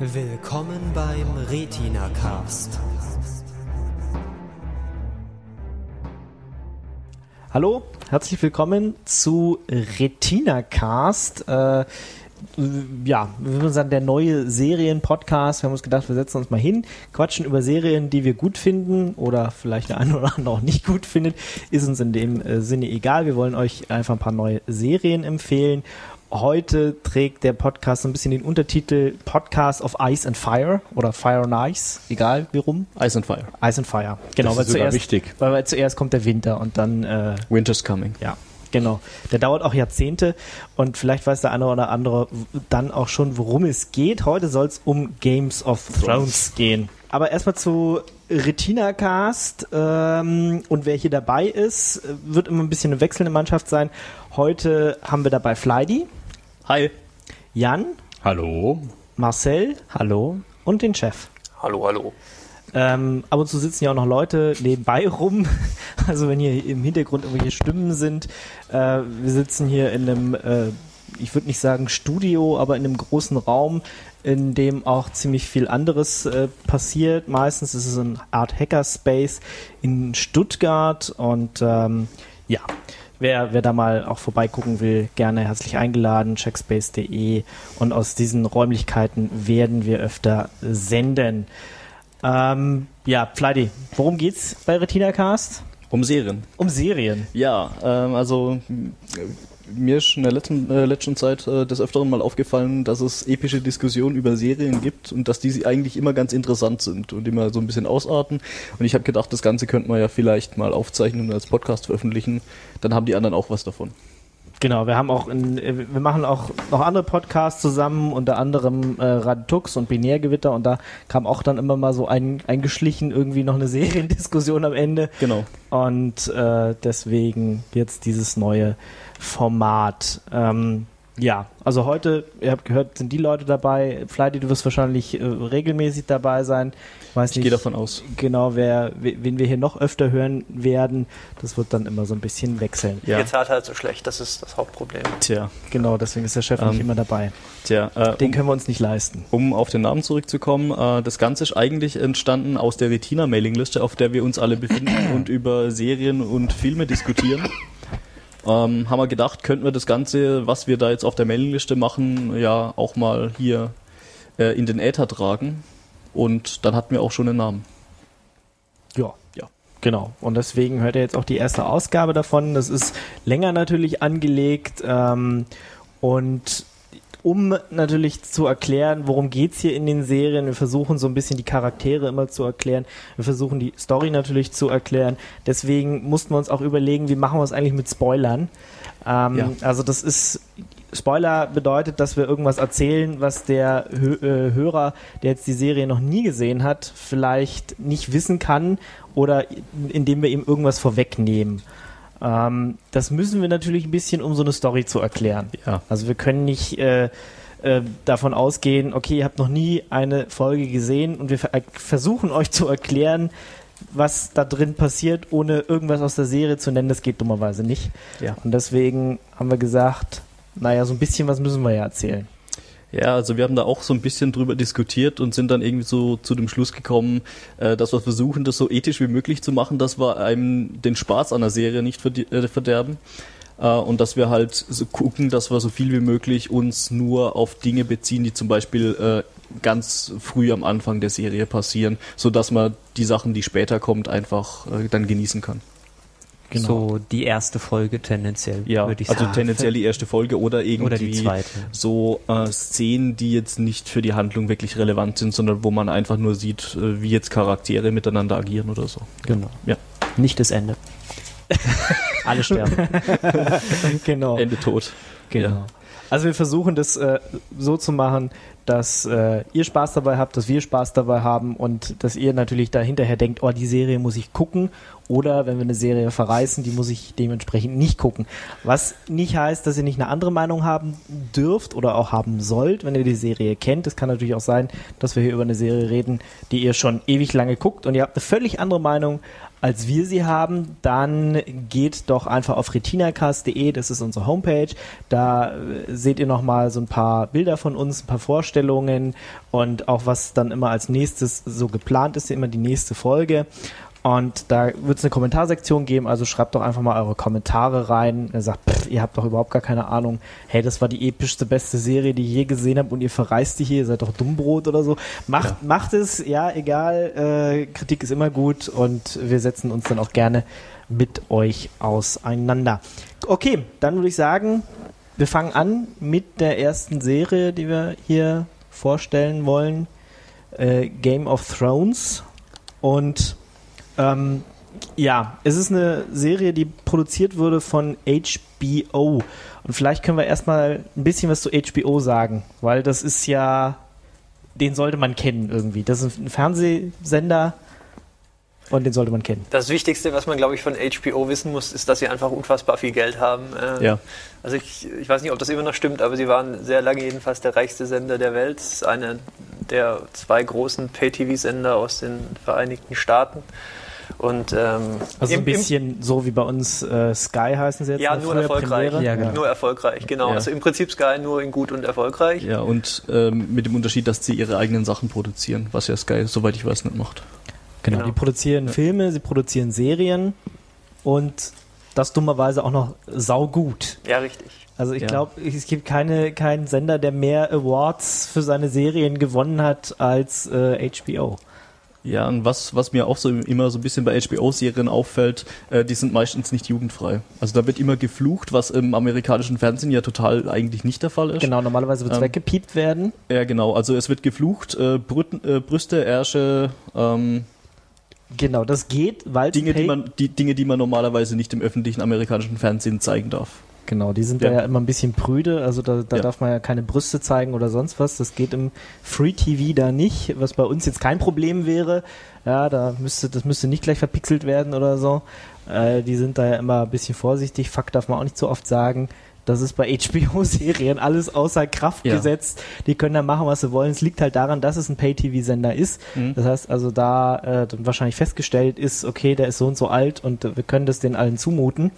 Willkommen beim Retina Cast. Hallo, herzlich willkommen zu Retina Cast. Äh, ja, wir würden sagen, der neue Serien-Podcast. Wir haben uns gedacht, wir setzen uns mal hin, quatschen über Serien, die wir gut finden oder vielleicht der eine oder andere auch nicht gut findet. Ist uns in dem äh, Sinne egal. Wir wollen euch einfach ein paar neue Serien empfehlen Heute trägt der Podcast so ein bisschen den Untertitel Podcast of Ice and Fire oder Fire and Ice, egal wie rum. Ice and Fire. Ice and Fire. Genau, das weil ist zuerst, wichtig. Weil, weil zuerst kommt der Winter und dann äh, Winter's coming. Ja. Genau. Der dauert auch Jahrzehnte und vielleicht weiß der eine oder andere dann auch schon, worum es geht. Heute soll es um Games of Thrones gehen. Aber erstmal zu Retina Cast ähm, und wer hier dabei ist, wird immer ein bisschen eine wechselnde Mannschaft sein. Heute haben wir dabei Flydy. Hi. Jan. Hallo. Marcel. Hallo. Und den Chef. Hallo, hallo. Ähm, ab und zu sitzen ja auch noch Leute nebenbei rum. Also wenn hier im Hintergrund irgendwelche Stimmen sind. Äh, wir sitzen hier in einem, äh, ich würde nicht sagen Studio, aber in einem großen Raum, in dem auch ziemlich viel anderes äh, passiert. Meistens ist es eine Art Hackerspace in Stuttgart und ähm, ja, Wer, wer da mal auch vorbeigucken will, gerne herzlich eingeladen, checkspace.de und aus diesen Räumlichkeiten werden wir öfter senden. Ähm, ja, Fleidy, worum geht's bei Retina Cast? Um Serien. Um Serien. Ja, ähm, also mir ist in der letzten, äh, letzten Zeit äh, des Öfteren mal aufgefallen, dass es epische Diskussionen über Serien gibt und dass die eigentlich immer ganz interessant sind und immer so ein bisschen ausarten. Und ich habe gedacht, das Ganze könnte man ja vielleicht mal aufzeichnen und als Podcast veröffentlichen. Dann haben die anderen auch was davon. Genau, wir haben auch in, wir machen auch noch andere Podcasts zusammen, unter anderem äh, Radtux und Binärgewitter und da kam auch dann immer mal so ein, eingeschlichen irgendwie noch eine Seriendiskussion am Ende. Genau. Und äh, deswegen jetzt dieses neue Format. Ähm, ja, also heute, ihr habt gehört, sind die Leute dabei. Flighty, du wirst wahrscheinlich äh, regelmäßig dabei sein. Ich, weiß ich gehe davon aus. Genau, wer, wen wir hier noch öfter hören werden, das wird dann immer so ein bisschen wechseln. Ja. Jetzt hat halt so schlecht, das ist das Hauptproblem. Tja. Genau, deswegen ist der Chef ähm, nicht immer dabei. Tja, äh, den können wir uns nicht leisten. Um auf den Namen zurückzukommen, äh, das Ganze ist eigentlich entstanden aus der Retina-Mailingliste, auf der wir uns alle befinden und über Serien und Filme diskutieren ähm, haben wir gedacht, könnten wir das Ganze, was wir da jetzt auf der Mailingliste machen, ja auch mal hier äh, in den Äther tragen. Und dann hatten wir auch schon einen Namen. Ja, ja. Genau. Und deswegen hört ihr jetzt auch die erste Ausgabe davon. Das ist länger natürlich angelegt. Ähm, und um natürlich zu erklären, worum geht's hier in den Serien. Wir versuchen so ein bisschen die Charaktere immer zu erklären. Wir versuchen die Story natürlich zu erklären. Deswegen mussten wir uns auch überlegen, wie machen wir es eigentlich mit Spoilern. Ähm, ja. Also das ist Spoiler bedeutet, dass wir irgendwas erzählen, was der Hö äh, Hörer, der jetzt die Serie noch nie gesehen hat, vielleicht nicht wissen kann oder indem wir ihm irgendwas vorwegnehmen. Ähm, das müssen wir natürlich ein bisschen, um so eine Story zu erklären. Ja. Also wir können nicht äh, äh, davon ausgehen, okay, ihr habt noch nie eine Folge gesehen und wir äh, versuchen euch zu erklären, was da drin passiert, ohne irgendwas aus der Serie zu nennen. Das geht dummerweise nicht. Ja. Und deswegen haben wir gesagt, naja, so ein bisschen was müssen wir ja erzählen. Ja, also wir haben da auch so ein bisschen drüber diskutiert und sind dann irgendwie so zu dem Schluss gekommen, äh, dass wir versuchen, das so ethisch wie möglich zu machen, dass wir einem den Spaß an der Serie nicht äh, verderben. Äh, und dass wir halt so gucken, dass wir so viel wie möglich uns nur auf Dinge beziehen, die zum Beispiel ganz früh am Anfang der Serie passieren, so dass man die Sachen, die später kommt, einfach dann genießen kann. Genau. So die erste Folge tendenziell, ja, würde ich also sagen. Also tendenziell die erste Folge oder irgendwie oder die zweite. so äh, Szenen, die jetzt nicht für die Handlung wirklich relevant sind, sondern wo man einfach nur sieht, äh, wie jetzt Charaktere miteinander agieren oder so. Genau. Ja. Nicht das Ende. Alle sterben. genau. Ende tot. Genau. Ja. Also wir versuchen das äh, so zu machen, dass äh, ihr Spaß dabei habt, dass wir Spaß dabei haben und dass ihr natürlich da hinterher denkt, oh, die Serie muss ich gucken oder wenn wir eine Serie verreißen, die muss ich dementsprechend nicht gucken. Was nicht heißt, dass ihr nicht eine andere Meinung haben dürft oder auch haben sollt, wenn ihr die Serie kennt. Es kann natürlich auch sein, dass wir hier über eine Serie reden, die ihr schon ewig lange guckt und ihr habt eine völlig andere Meinung als wir sie haben, dann geht doch einfach auf retinacast.de, das ist unsere Homepage. Da äh, seht ihr nochmal so ein paar Bilder von uns, ein paar Vorstellungen und auch was dann immer als nächstes so geplant ist, immer die nächste Folge. Und da wird es eine Kommentarsektion geben, also schreibt doch einfach mal eure Kommentare rein. Er sagt, pff, ihr habt doch überhaupt gar keine Ahnung. Hey, das war die epischste, beste Serie, die ich je gesehen habe und ihr verreist die hier, ihr seid doch Dummbrot oder so. Macht, Ja. macht es, ja, egal. Äh, Kritik ist immer gut und wir setzen uns dann auch gerne mit euch auseinander. Okay, dann würde ich sagen, wir fangen an mit der ersten Serie, die wir hier vorstellen wollen. Äh, Game of Thrones. Und ähm, ja, es ist eine Serie, die produziert wurde von HBO. Und vielleicht können wir erstmal ein bisschen was zu HBO sagen, weil das ist ja, den sollte man kennen irgendwie. Das ist ein Fernsehsender und den sollte man kennen. Das Wichtigste, was man, glaube ich, von HBO wissen muss, ist, dass sie einfach unfassbar viel Geld haben. Äh, Ja. Also ich, ich weiß nicht, ob das immer noch stimmt, aber sie waren sehr lange jedenfalls der reichste Sender der Welt. Einer der zwei großen Pay-TV-Sender aus den Vereinigten Staaten. Und ähm, Also im- ein bisschen so wie bei uns äh, Sky heißen sie jetzt. Ja, nur erfolgreich. Ja, genau. Nur erfolgreich, genau. Ja. Also im Prinzip Sky nur in gut und erfolgreich. Ja, und ähm, mit dem Unterschied, dass sie ihre eigenen Sachen produzieren, was ja Sky, soweit ich weiß, nicht macht. Genau, Genau. die produzieren Filme, sie produzieren Serien und das dummerweise auch noch saugut. Ja, richtig. Also ich Ja. glaube, es gibt keine, keinen Sender, der mehr Awards für seine Serien gewonnen hat als äh, HBO. Ja, und was, was mir auch so immer so ein bisschen bei HBO-Serien auffällt, äh, die sind meistens nicht jugendfrei. Also da wird immer geflucht, was im amerikanischen Fernsehen ja total eigentlich nicht der Fall ist. Genau, normalerweise wird es Ähm, weggepiept werden. Ja, genau. Also es wird geflucht, äh, Brüten, äh, Brüste, Ärsche, ähm, Genau, das geht, weil Dinge, die man, die Dinge, die man normalerweise nicht im öffentlichen amerikanischen Fernsehen zeigen darf. Genau, die sind Ja. da ja immer ein bisschen prüde, also da, da Ja. darf man ja keine Brüste zeigen oder sonst was. Das geht im Free TV da nicht, was bei uns jetzt kein Problem wäre. Ja, da müsste, das müsste nicht gleich verpixelt werden oder so. Äh, die sind da ja immer ein bisschen vorsichtig. Fuck darf man auch nicht so oft sagen. Das ist bei HBO-Serien alles außer Kraft Ja. gesetzt. Die können da machen, was sie wollen. Es liegt halt daran, dass es ein Pay-TV-Sender ist. Mhm. Das heißt also, da äh, dann wahrscheinlich festgestellt ist, okay, der ist so und so alt und äh, wir können das den allen zumuten.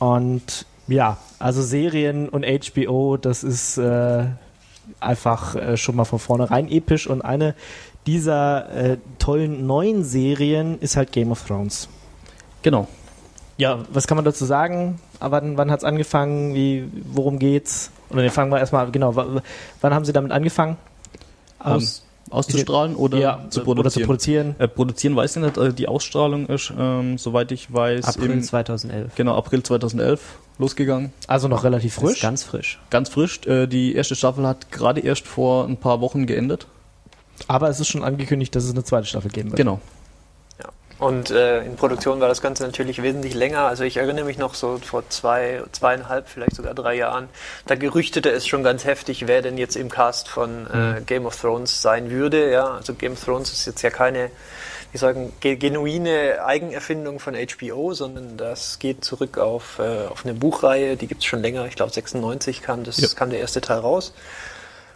Und ja, also Serien und HBO, das ist äh, einfach äh, schon mal von vornherein episch. Und eine dieser äh, tollen neuen Serien ist halt Game of Thrones. Genau. Ja, was kann man dazu sagen? Ah, Wann, wann hat es angefangen? Wie, worum geht's? Oder nee, fangen wir erstmal, genau, wa- wann haben Sie damit angefangen? Aus, Ähm, auszustrahlen oder ja, zu Oder zu produzieren? produzieren? äh, produzieren weiß ich nicht, äh, die Ausstrahlung ist, ähm, soweit ich weiß, April im 2011. genau, April 2011 losgegangen. Also noch relativ Frisch? frisch. ganz frisch. Ganz frisch. Äh, die erste Staffel hat gerade erst vor ein paar Wochen geendet. Aber es ist schon angekündigt, dass es eine zweite Staffel geben wird. Genau. Und äh, in Produktion war das Ganze natürlich wesentlich länger. Also ich erinnere mich noch so vor zwei, zweieinhalb, vielleicht sogar drei Jahren. Da gerüchtete es schon ganz heftig, wer denn jetzt im Cast von äh, Game of Thrones sein würde. Ja, also Game of Thrones ist jetzt ja keine, wie sagen, ge genuine Eigenerfindung von HBO, sondern das geht zurück auf, äh, auf eine Buchreihe, die gibt es schon länger. Ich glaube 96 kam das Ja. kam der erste Teil raus.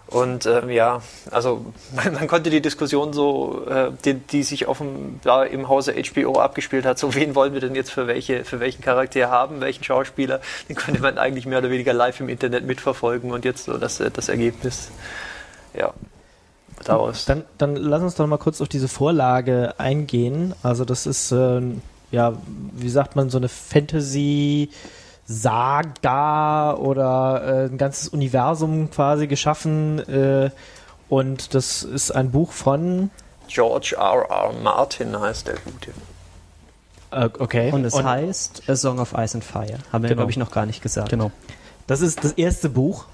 Und ähm, ja, also man, man konnte die Diskussion so, äh, die, die sich offenbar im Hause HBO abgespielt hat, so wen wollen wir denn jetzt für welche, für welchen Charakter haben, welchen Schauspieler, den konnte man eigentlich mehr oder weniger live im Internet mitverfolgen und jetzt so das, äh, das Ergebnis, ja, daraus. Dann, dann lass uns doch mal kurz auf diese Vorlage eingehen. Also das ist, ähm, ja, wie sagt man, so eine Fantasy Saga oder äh, ein ganzes Universum quasi geschaffen. Äh, und das ist ein Buch von, George R. R. Martin heißt der Gute. äh, okay. Und es heißt A Song of Ice and Fire. Haben wir, Genau. glaube ich, noch gar nicht gesagt. Genau. das ist das erste Buch.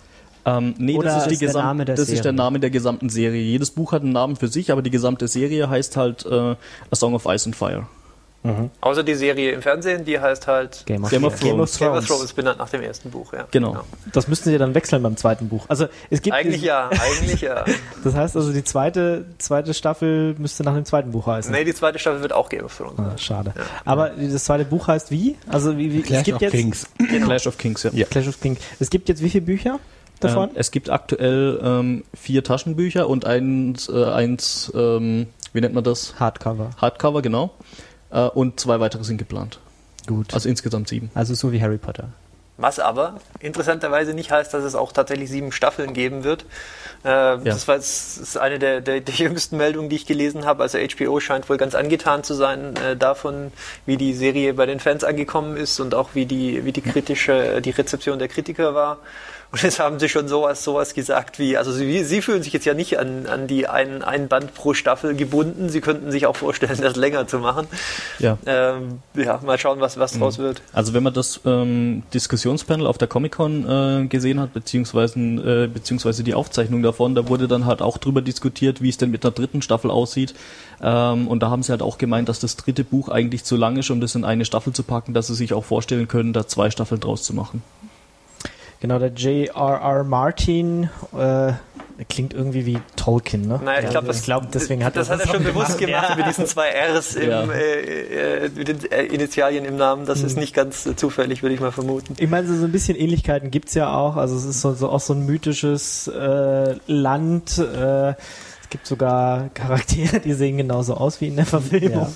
Ähm, nee, Oder das, ist, die ist der Name der das ist der Serie? Name der gesamten Serie. Jedes Buch hat einen Namen für sich, aber die gesamte Serie heißt halt äh, A Song of Ice and Fire. Außer die Serie im Fernsehen, die heißt halt Game of Game of Thrones. Game of Game of Thrones. Thrones, ist benannt nach dem ersten Buch, ja. Genau. Das müssten sie dann wechseln beim zweiten Buch. Also es gibt Eigentlich ja, eigentlich ja. Das heißt also, die zweite, zweite Staffel müsste nach dem zweiten Buch heißen. Nee, die zweite Staffel wird auch Game of Thrones Ah, schade. Aber das zweite Buch heißt wie? Also wie, wie Clash es gibt of jetzt Kings. Clash of Kings, ja. Clash of Kings. Es gibt jetzt wie viele Bücher davon? Ähm, es gibt aktuell ähm, vier Taschenbücher und eins, äh, eins ähm, wie nennt man das? Hardcover. Hardcover, genau. Äh, und zwei weitere sind geplant. Gut. Also insgesamt sieben. Also so wie Harry Potter. Was aber interessanterweise nicht heißt, dass es auch tatsächlich sieben Staffeln geben wird. Äh, Das war jetzt, ist eine der, der, der jüngsten Meldungen, die ich gelesen habe. Also HBO scheint wohl ganz angetan zu sein äh, davon, wie die Serie bei den Fans angekommen ist und auch wie die, wie die kritische, die Rezeption der Kritiker war. Und jetzt haben sie schon sowas, sowas gesagt wie, also sie, sie fühlen sich jetzt ja nicht an, an die ein, ein Band pro Staffel gebunden. Sie könnten sich auch vorstellen, das länger zu machen. Ja. Ähm, ja, mal schauen, was, was draus wird. Also wenn man das ähm, Diskussionspanel auf der Comic-Con äh, gesehen hat, beziehungsweise, äh, beziehungsweise die Aufzeichnung davon, da wurde dann halt auch drüber diskutiert, wie es denn mit der dritten Staffel aussieht. Ähm, und da haben sie halt auch gemeint, dass das dritte Buch eigentlich zu lang ist, um das in eine Staffel zu packen, dass sie sich auch vorstellen können, da zwei Staffeln draus zu machen. Genau, der J.R.R. Martin äh, klingt irgendwie wie Tolkien, ne? Naja, ich glaube, ich glaub, deswegen hat das er hat er schon bewusst gemacht mit diesen zwei R's im, Ja. äh, äh, mit den äh, Initialien im Namen. Das ist nicht ganz äh, zufällig, würde ich mal vermuten. Ich meine, so so ein bisschen Ähnlichkeiten gibt's ja auch. Also es ist so, so auch so ein mythisches äh, Land. Äh, es gibt sogar Charaktere, die sehen genauso aus wie in der Verfilmung.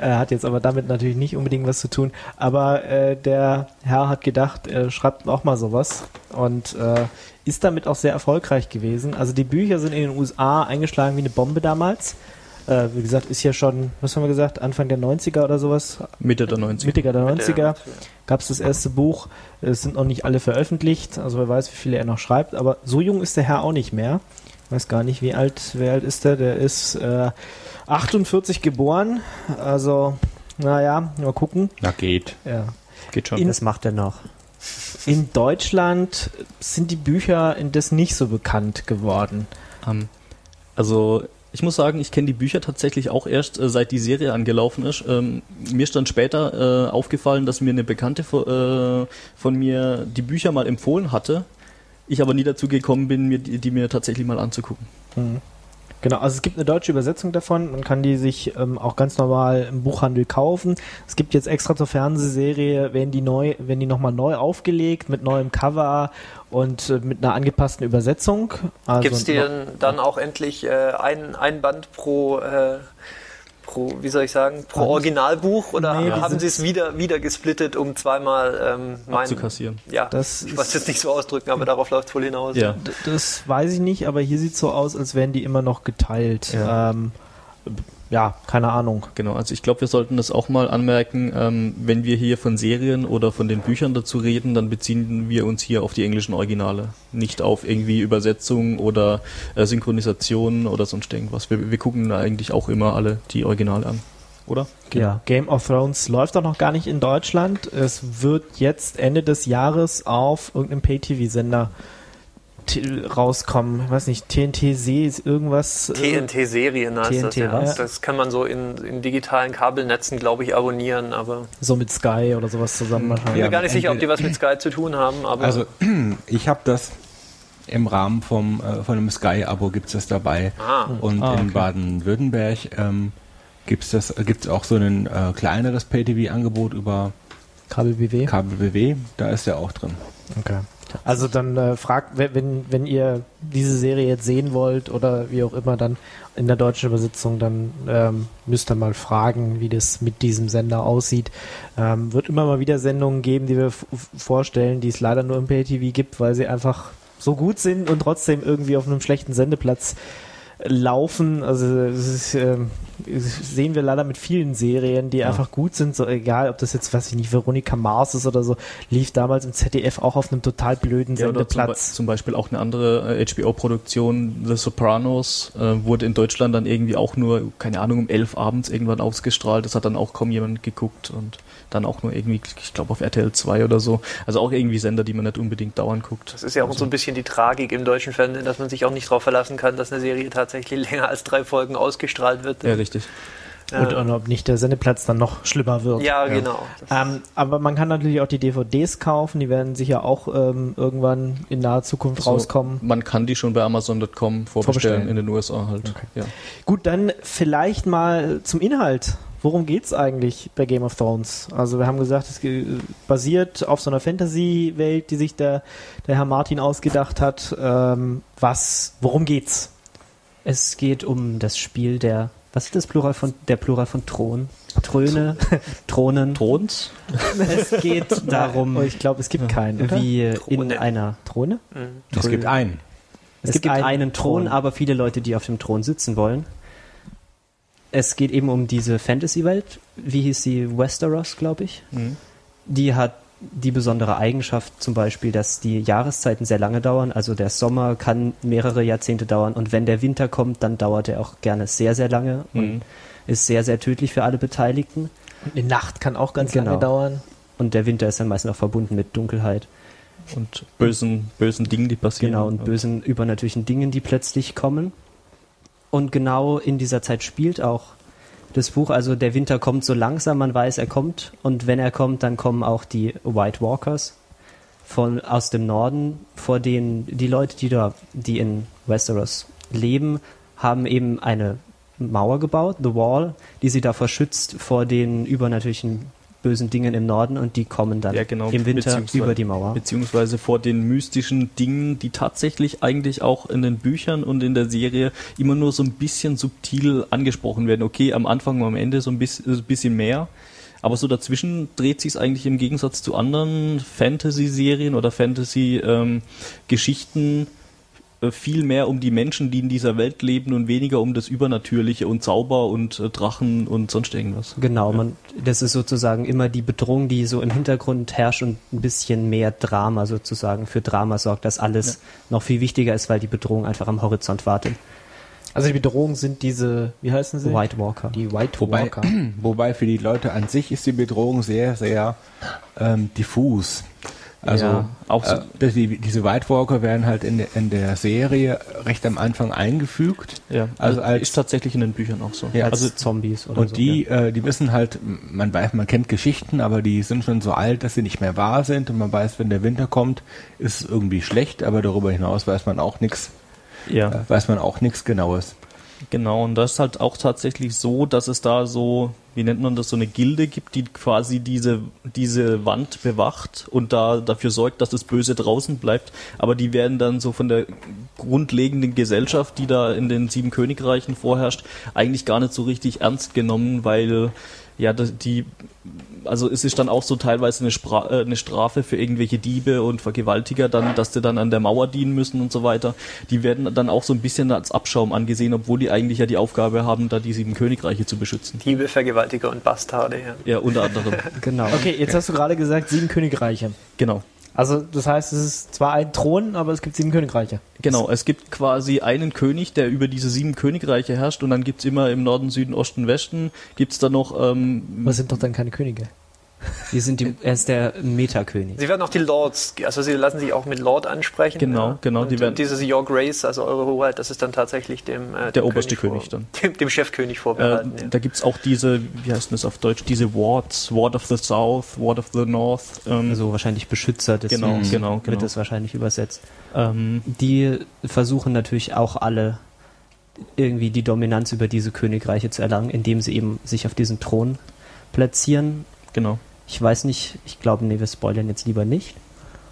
äh, hat jetzt aber damit natürlich nicht unbedingt was zu tun. Aber äh, der Herr hat gedacht, er schreibt auch mal sowas und äh, ist damit auch sehr erfolgreich gewesen. Also die Bücher sind in den USA eingeschlagen wie eine Bombe damals. Äh, wie gesagt, ist ja schon, was haben wir gesagt, Anfang der 90er oder sowas, Mitte der 90er. Mitte der 90er Der- gab es das erste Buch. Es sind noch nicht alle veröffentlicht, also wer weiß, wie viele er noch schreibt. Aber so jung ist der Herr auch nicht mehr. Ich weiß gar nicht, wie alt, wer alt ist der? Der ist äh, 48 geboren. Also, naja, mal gucken. Na geht. Ja. Geht schon. In- Das macht er noch. In Deutschland sind die Bücher indes nicht so bekannt geworden. Ähm, also ich muss sagen, ich kenne die Bücher tatsächlich auch erst äh, seit die Serie angelaufen ist. Ähm, mir ist dann später äh, aufgefallen, dass mir eine Bekannte äh, von mir die Bücher mal empfohlen hatte. Ich aber nie dazu gekommen bin, mir die, die mir tatsächlich mal anzugucken. Genau, also es gibt eine deutsche Übersetzung davon. Man kann die sich ähm, auch ganz normal im Buchhandel kaufen. Es gibt jetzt extra zur Fernsehserie, werden die neu, werden die nochmal neu aufgelegt mit neuem Cover und äh, mit einer angepassten Übersetzung. Also Gibt es die dann auch endlich äh, ein, ein Band pro, äh, pro, wie soll ich sagen, pro? Originalbuch oder Nee, haben sie es wieder, wieder gesplittet, um zweimal ähm, mein, Abzukassieren. Ja, Das ich weiß ist- jetzt nicht so ausdrücken, aber darauf läuft es wohl hinaus. Ja. Das weiß ich nicht, aber hier sieht so aus, als wären die immer noch geteilt. Ja. Ähm, ja, keine Ahnung. Genau, also ich glaube, wir sollten das auch mal anmerken, ähm, wenn wir hier von Serien oder von den Büchern dazu reden, dann beziehen wir uns hier auf die englischen Originale, nicht auf irgendwie Übersetzungen oder äh, Synchronisationen oder sonst irgendwas. Wir, wir gucken da eigentlich auch immer alle die Originale an, oder? Ja. Game of Thrones läuft auch noch gar nicht in Deutschland. Es wird jetzt Ende des Jahres auf irgendeinem Pay-TV-Sender rauskommen. Ich weiß nicht, TNT See ist irgendwas. äh, TNT-Serien heißt das TNT ja. was? Das kann man so in, in digitalen Kabelnetzen, glaube ich, abonnieren, aber so mit Sky oder sowas zusammen ich bin mir Ja, gar nicht sicher, ob die was mit Sky zu tun haben, aber Also ich habe das im Rahmen vom, äh, von einem Sky-Abo gibt es das dabei. Ah. Und Ah, in okay. Baden-Württemberg ähm, gibt es das gibt's auch so ein äh, kleineres Pay-TV-Angebot über Kabel BW. KBBW. Da ist der auch drin. Okay. Also dann äh, fragt, wenn- wenn, ihr diese Serie jetzt sehen wollt oder wie auch immer, dann in der deutschen Übersetzung, dann ähm, müsst ihr mal fragen, wie das mit diesem Sender aussieht. Ähm, wird immer mal wieder Sendungen geben, die wir vorstellen, die es leider nur im Pay-TV gibt, weil sie einfach so gut sind und trotzdem irgendwie auf einem schlechten Sendeplatz laufen. Also das ist, das sehen wir leider mit vielen Serien, die einfach gut sind. So egal, ob das jetzt, weiß ich nicht, Veronika Mars ist oder so, lief damals im ZDF auch auf einem total blöden Ja, oder zum, Sendeplatz. zum Beispiel auch eine andere äh, HBO-Produktion, The Sopranos, äh, wurde in Deutschland dann irgendwie auch nur, keine Ahnung, um elf abends irgendwann ausgestrahlt. Das hat dann auch kaum jemand geguckt und dann auch nur irgendwie, ich glaube auf RTL 2 oder so. Also auch irgendwie Sender, die man nicht unbedingt dauernd guckt. das ist ja auch so ein bisschen die Tragik im deutschen Fernsehen, dass man sich auch nicht darauf verlassen kann, dass eine Serie tatsächlich länger als drei Folgen ausgestrahlt wird. Ja, richtig. Und, und ob nicht der Sendeplatz dann noch schlimmer wird. Ja, genau. Das- Ähm, aber man kann natürlich auch die DVDs kaufen, die werden sicher auch ähm, irgendwann in naher Zukunft Also, rauskommen. Man kann die schon bei Amazon.com vorbestellen, Vorbestellen. in den USA halt. Okay. Ja. Gut, dann vielleicht mal zum Inhalt. Worum geht's eigentlich bei Game of Thrones? Also wir haben gesagt, es basiert auf so einer Fantasy-Welt, die sich der, der Herr Martin ausgedacht hat. Ähm, was, worum geht's? Es geht um das Spiel der, was ist das Plural von, der Plural von Thron? Tröne, Thronen. Throns? Es geht darum, Oh, ich glaube, es gibt keinen. Oder? wie in Throne. einer Throne? Es gibt einen. Es, gibt gibt, einen einen Thron, Thron. aber viele Leute, die auf dem Thron sitzen wollen. Es geht eben um diese Fantasy-Welt. Wie hieß sie? Westeros, glaube ich. Mhm. Die hat die besondere Eigenschaft zum Beispiel, dass die Jahreszeiten sehr lange dauern. Also der Sommer kann mehrere Jahrzehnte dauern und wenn der Winter kommt, dann dauert er auch gerne sehr, sehr lange und Mhm. ist sehr, sehr tödlich für alle Beteiligten. Und eine Nacht kann auch ganz Genau. lange dauern. Und der Winter ist dann meistens auch verbunden mit Dunkelheit. Und bösen, bösen Dingen, die passieren. Genau, und bösen übernatürlichen Dingen, die plötzlich kommen. Und genau in dieser Zeit spielt auch das Buch. Also der Winter kommt so langsam, man weiß, er kommt. Und wenn er kommt, dann kommen auch die White Walkers von, aus dem Norden, vor denen die Leute, die da, die in Westeros leben, haben eben eine Mauer gebaut, The Wall, die sie davor schützt vor den übernatürlichen bösen Dingen im Norden und die kommen dann Ja, genau, im Winter über die Mauer. Beziehungsweise vor den mystischen Dingen, die tatsächlich eigentlich auch in den Büchern und in der Serie immer nur so ein bisschen subtil angesprochen werden. Okay, am Anfang und am Ende so ein bisschen, mehr. Aber so dazwischen dreht sich es eigentlich im Gegensatz zu anderen Fantasy-Serien oder Fantasy-Geschichten äh, viel mehr um die Menschen, die in dieser Welt leben und weniger um das Übernatürliche und Zauber und äh, Drachen und sonst irgendwas. Genau, man, das ist sozusagen immer die Bedrohung, die so im Hintergrund herrscht und ein bisschen mehr Drama sozusagen für Drama sorgt, dass alles noch viel wichtiger ist, weil die Bedrohung einfach am Horizont wartet. Also die Bedrohungen sind diese, wie heißen sie? White Walker. Die White Wobei, Walker. wobei für die Leute an sich ist die Bedrohung sehr, sehr ähm, diffus. Also Ja, auch so- äh, die, diese White Walker werden halt in der, in der Serie recht am Anfang eingefügt. Ja, Also also als- ist tatsächlich in den Büchern auch so. Ja, als also- Zombies oder Und so. die, äh, die wissen halt, man weiß, man kennt Geschichten, aber die sind schon so alt, dass sie nicht mehr wahr sind und man weiß, wenn der Winter kommt, ist es irgendwie schlecht, aber darüber hinaus weiß man auch nichts, Ja. äh, weiß man auch nichts Genaues. Genau, und das ist halt auch tatsächlich so, dass es da so, wie nennt man das, so eine Gilde gibt, die quasi diese, diese Wand bewacht und da dafür sorgt, dass das Böse draußen bleibt. Aber die werden dann so von der grundlegenden Gesellschaft, die da in den sieben Königreichen vorherrscht, eigentlich gar nicht so richtig ernst genommen, weil ja, die, also es ist dann auch so teilweise eine, Spra äh, eine Strafe für irgendwelche Diebe und Vergewaltiger, dann, dass die dann an der Mauer dienen müssen und so weiter. Die werden dann auch so ein bisschen als Abschaum angesehen, obwohl die eigentlich ja die Aufgabe haben, da die sieben Königreiche zu beschützen. Diebe, Vergewaltiger und Bastarde, ja. Ja, unter anderem. Genau. Okay, jetzt hast du gerade gesagt, sieben Königreiche. genau. Also das heißt, es ist zwar ein Thron, aber es gibt sieben Königreiche. Genau, es gibt quasi einen König, der über diese sieben Königreiche herrscht und dann gibt's immer im Norden, Süden, Osten, Westen, gibt's da noch ähm, Was sind doch dann keine Könige? Die sind die, er ist der Metakönig. Sie werden auch die Lords, also sie lassen sich auch mit Lord ansprechen. Genau, ja. genau, Und, die werden- dieses Your Grace, also eure Hoheit, das ist dann tatsächlich dem, äh, Der dem oberste König vor, dann. Dem, dem Chefkönig Äh, vorbehalten. ja. Da gibt's auch diese, wie heißt denn das auf Deutsch, diese Wards, Ward of the South, Ward of the North. Ähm, Also wahrscheinlich Beschützer des Genau, Südens genau, wird genau. das wahrscheinlich übersetzt. ähm, Die versuchen natürlich auch alle irgendwie die Dominanz über diese Königreiche zu erlangen, indem sie eben sich auf diesen Thron platzieren. genau. Ich weiß nicht, ich glaube, nee, wir spoilern jetzt lieber nicht.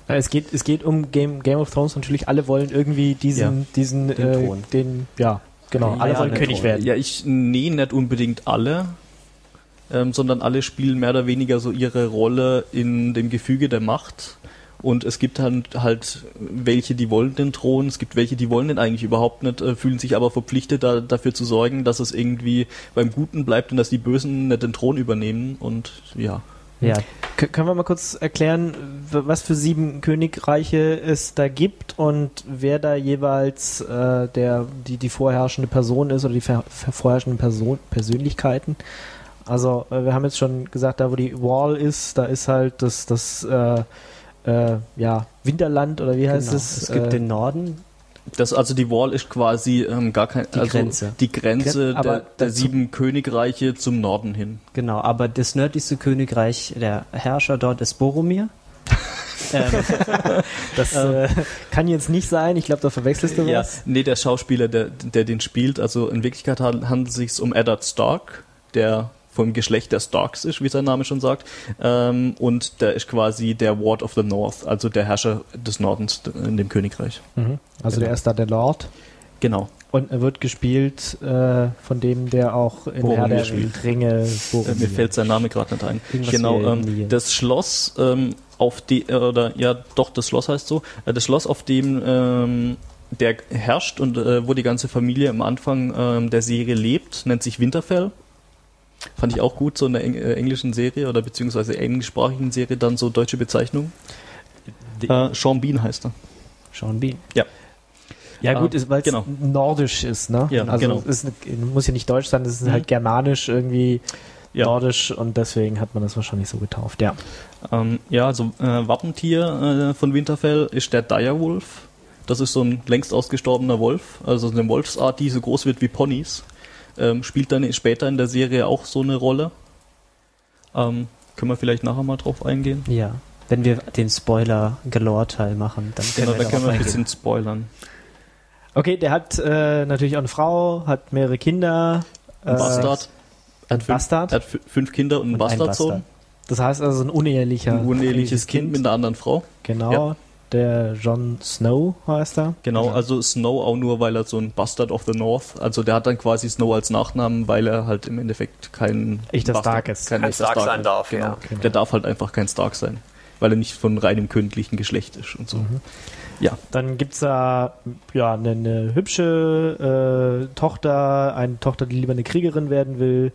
Es geht, es geht um Game, Game of Thrones natürlich. Alle wollen irgendwie diesen, Ja, diesen, den äh, Thron. den, ja, genau. Ja, alle wollen König Thron. werden. Ja, ich, nee, nicht unbedingt alle, ähm, sondern alle spielen mehr oder weniger so ihre Rolle in dem Gefüge der Macht. Und es gibt dann halt welche, die wollen den Thron, es gibt welche, die wollen den eigentlich überhaupt nicht, äh, fühlen sich aber verpflichtet, da, dafür zu sorgen, dass es irgendwie beim Guten bleibt und dass die Bösen nicht den Thron übernehmen. Und ja, Ja, K können wir mal kurz erklären, was für sieben Königreiche es da gibt und wer da jeweils äh, der, die, die vorherrschende Person ist oder die vorherrschenden Person Persönlichkeiten? Also, äh, wir haben jetzt schon gesagt, da wo die Wall ist, da ist halt das, das äh, äh, ja, Winterland oder wie heißt genau. es? Es gibt äh, den Norden, das also die Wall ist quasi ähm, gar kein Die also Grenze. die Grenze Gren- der, der sieben Königreiche zum Norden hin. genau, aber das nördlichste Königreich, der Herrscher dort ist Boromir. ähm, das äh, kann jetzt nicht sein. Ich glaube, da verwechselst du Ja, was. nee, der Schauspieler, der, der den spielt, also in Wirklichkeit han- handelt es sich um Eddard Stark, der vom Geschlecht der Starks ist, wie sein Name schon sagt. Ähm, und der ist quasi der Ward of the North, also der Herrscher des Nordens in dem Königreich. Mhm. Also der ist da der Lord. Genau. Und er wird gespielt äh, von dem, der auch in Boromir Herr der spielt. Ringe Äh, Boromir. mir fällt sein Name gerade nicht ein. Irgendwas genau, ähm, das Schloss ähm, auf die äh, oder ja doch das Schloss heißt so. Äh, das Schloss auf dem ähm, der herrscht und äh, wo die ganze Familie am Anfang ähm, der Serie lebt, nennt sich Winterfell. Fand ich auch gut, so in der Eng äh, englischen Serie oder beziehungsweise englischsprachigen Serie dann so deutsche Bezeichnung. Äh, Sean Bean heißt er. Sean Bean. Ja. Ja gut, Ähm, weil es genau. nordisch ist, ne? Ja, also genau. es ist, muss ja nicht deutsch sein, es ist Mhm. halt germanisch irgendwie Ja. nordisch und deswegen hat man das wahrscheinlich so getauft, ja. Ähm, ja, also äh, Wappentier äh, von Winterfell ist der Direwolf. Das ist so ein längst ausgestorbener Wolf, also eine Wolfsart, die so groß wird wie Ponys. Ähm, spielt dann später in der Serie auch so eine Rolle. Ähm, können wir vielleicht nachher mal drauf eingehen. Ja. Wenn wir den Spoiler-Galore-Teil machen, dann können Genau, wir da können wir ein bisschen spoilern. Okay, der hat äh, natürlich auch eine Frau, hat mehrere Kinder. Ein äh, Bastard. Er hat, fünf, Bastard? er hat fü- fünf Kinder und einen Bastardsohn. Bastard. Das heißt also ein unehelicher Ein uneheliches Kind mit einer anderen Frau. Genau, Ja. Der John Snow heißt er. Genau, also Snow auch nur, weil er so ein Bastard of the North, also der hat dann quasi Snow als Nachnamen, weil er halt im Endeffekt kein Echter Bastard- Stark ist. Kein echter Stark sein ist. darf, genau. ja. Genau. Der darf halt einfach kein Stark sein, weil er nicht von reinem königlichen Geschlecht ist und so. Mhm. Ja, Dann gibt's da ja eine, eine hübsche äh, Tochter, eine Tochter, die lieber eine Kriegerin werden will,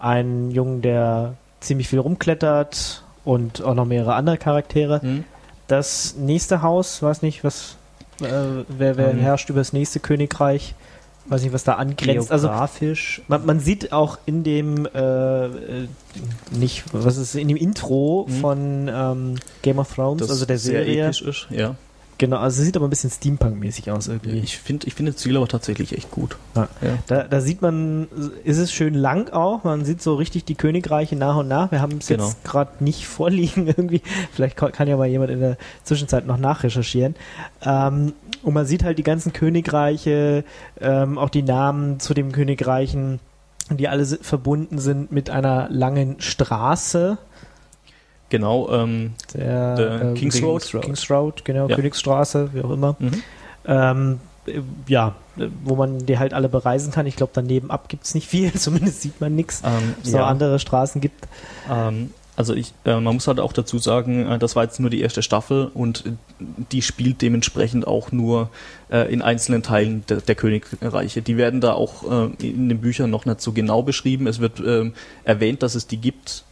einen Jungen, der ziemlich viel rumklettert und auch noch mehrere andere Charaktere. Hm? Das nächste Haus, weiß nicht, was äh, wer, wer Ähm. herrscht über das nächste Königreich, weiß nicht, was da angrenzt. Also Geografisch. man, man sieht auch in dem äh, nicht, was ist in dem Intro Mhm. von ähm, Game of Thrones, das also der sehr Serie. episch ist. Ja, Genau, also es sieht aber ein bisschen Steampunk-mäßig aus irgendwie. ich finde, ich finde das Ziel aber tatsächlich echt gut. Ja. Ja. Da, da sieht man, ist es schön lang auch. Man sieht so richtig die Königreiche nach und nach. Wir haben es Genau. jetzt gerade nicht vorliegen irgendwie. Vielleicht kann ja mal jemand in der Zwischenzeit noch nachrecherchieren. Ähm, und man sieht halt die ganzen Königreiche, ähm, auch die Namen zu den Königreichen, die alle verbunden sind mit einer langen Straße. Genau, ähm, Der, Der King's Road. King's Road, genau, Ja. Königsstraße, wie auch immer. mhm. Ähm, äh, ja, äh, wo man die halt alle bereisen kann. Ich glaube, daneben ab gibt's nicht viel, zumindest sieht man nichts. ähm, Es noch andere Straßen gibt. Ähm, also ich, äh, man muss halt auch dazu sagen, äh, das war jetzt nur die erste Staffel und äh, die spielt dementsprechend auch nur äh, in einzelnen Teilen der, der Königreiche. Die werden da auch äh, in den Büchern noch nicht so genau beschrieben. Es wird ähm, erwähnt, dass es die gibt,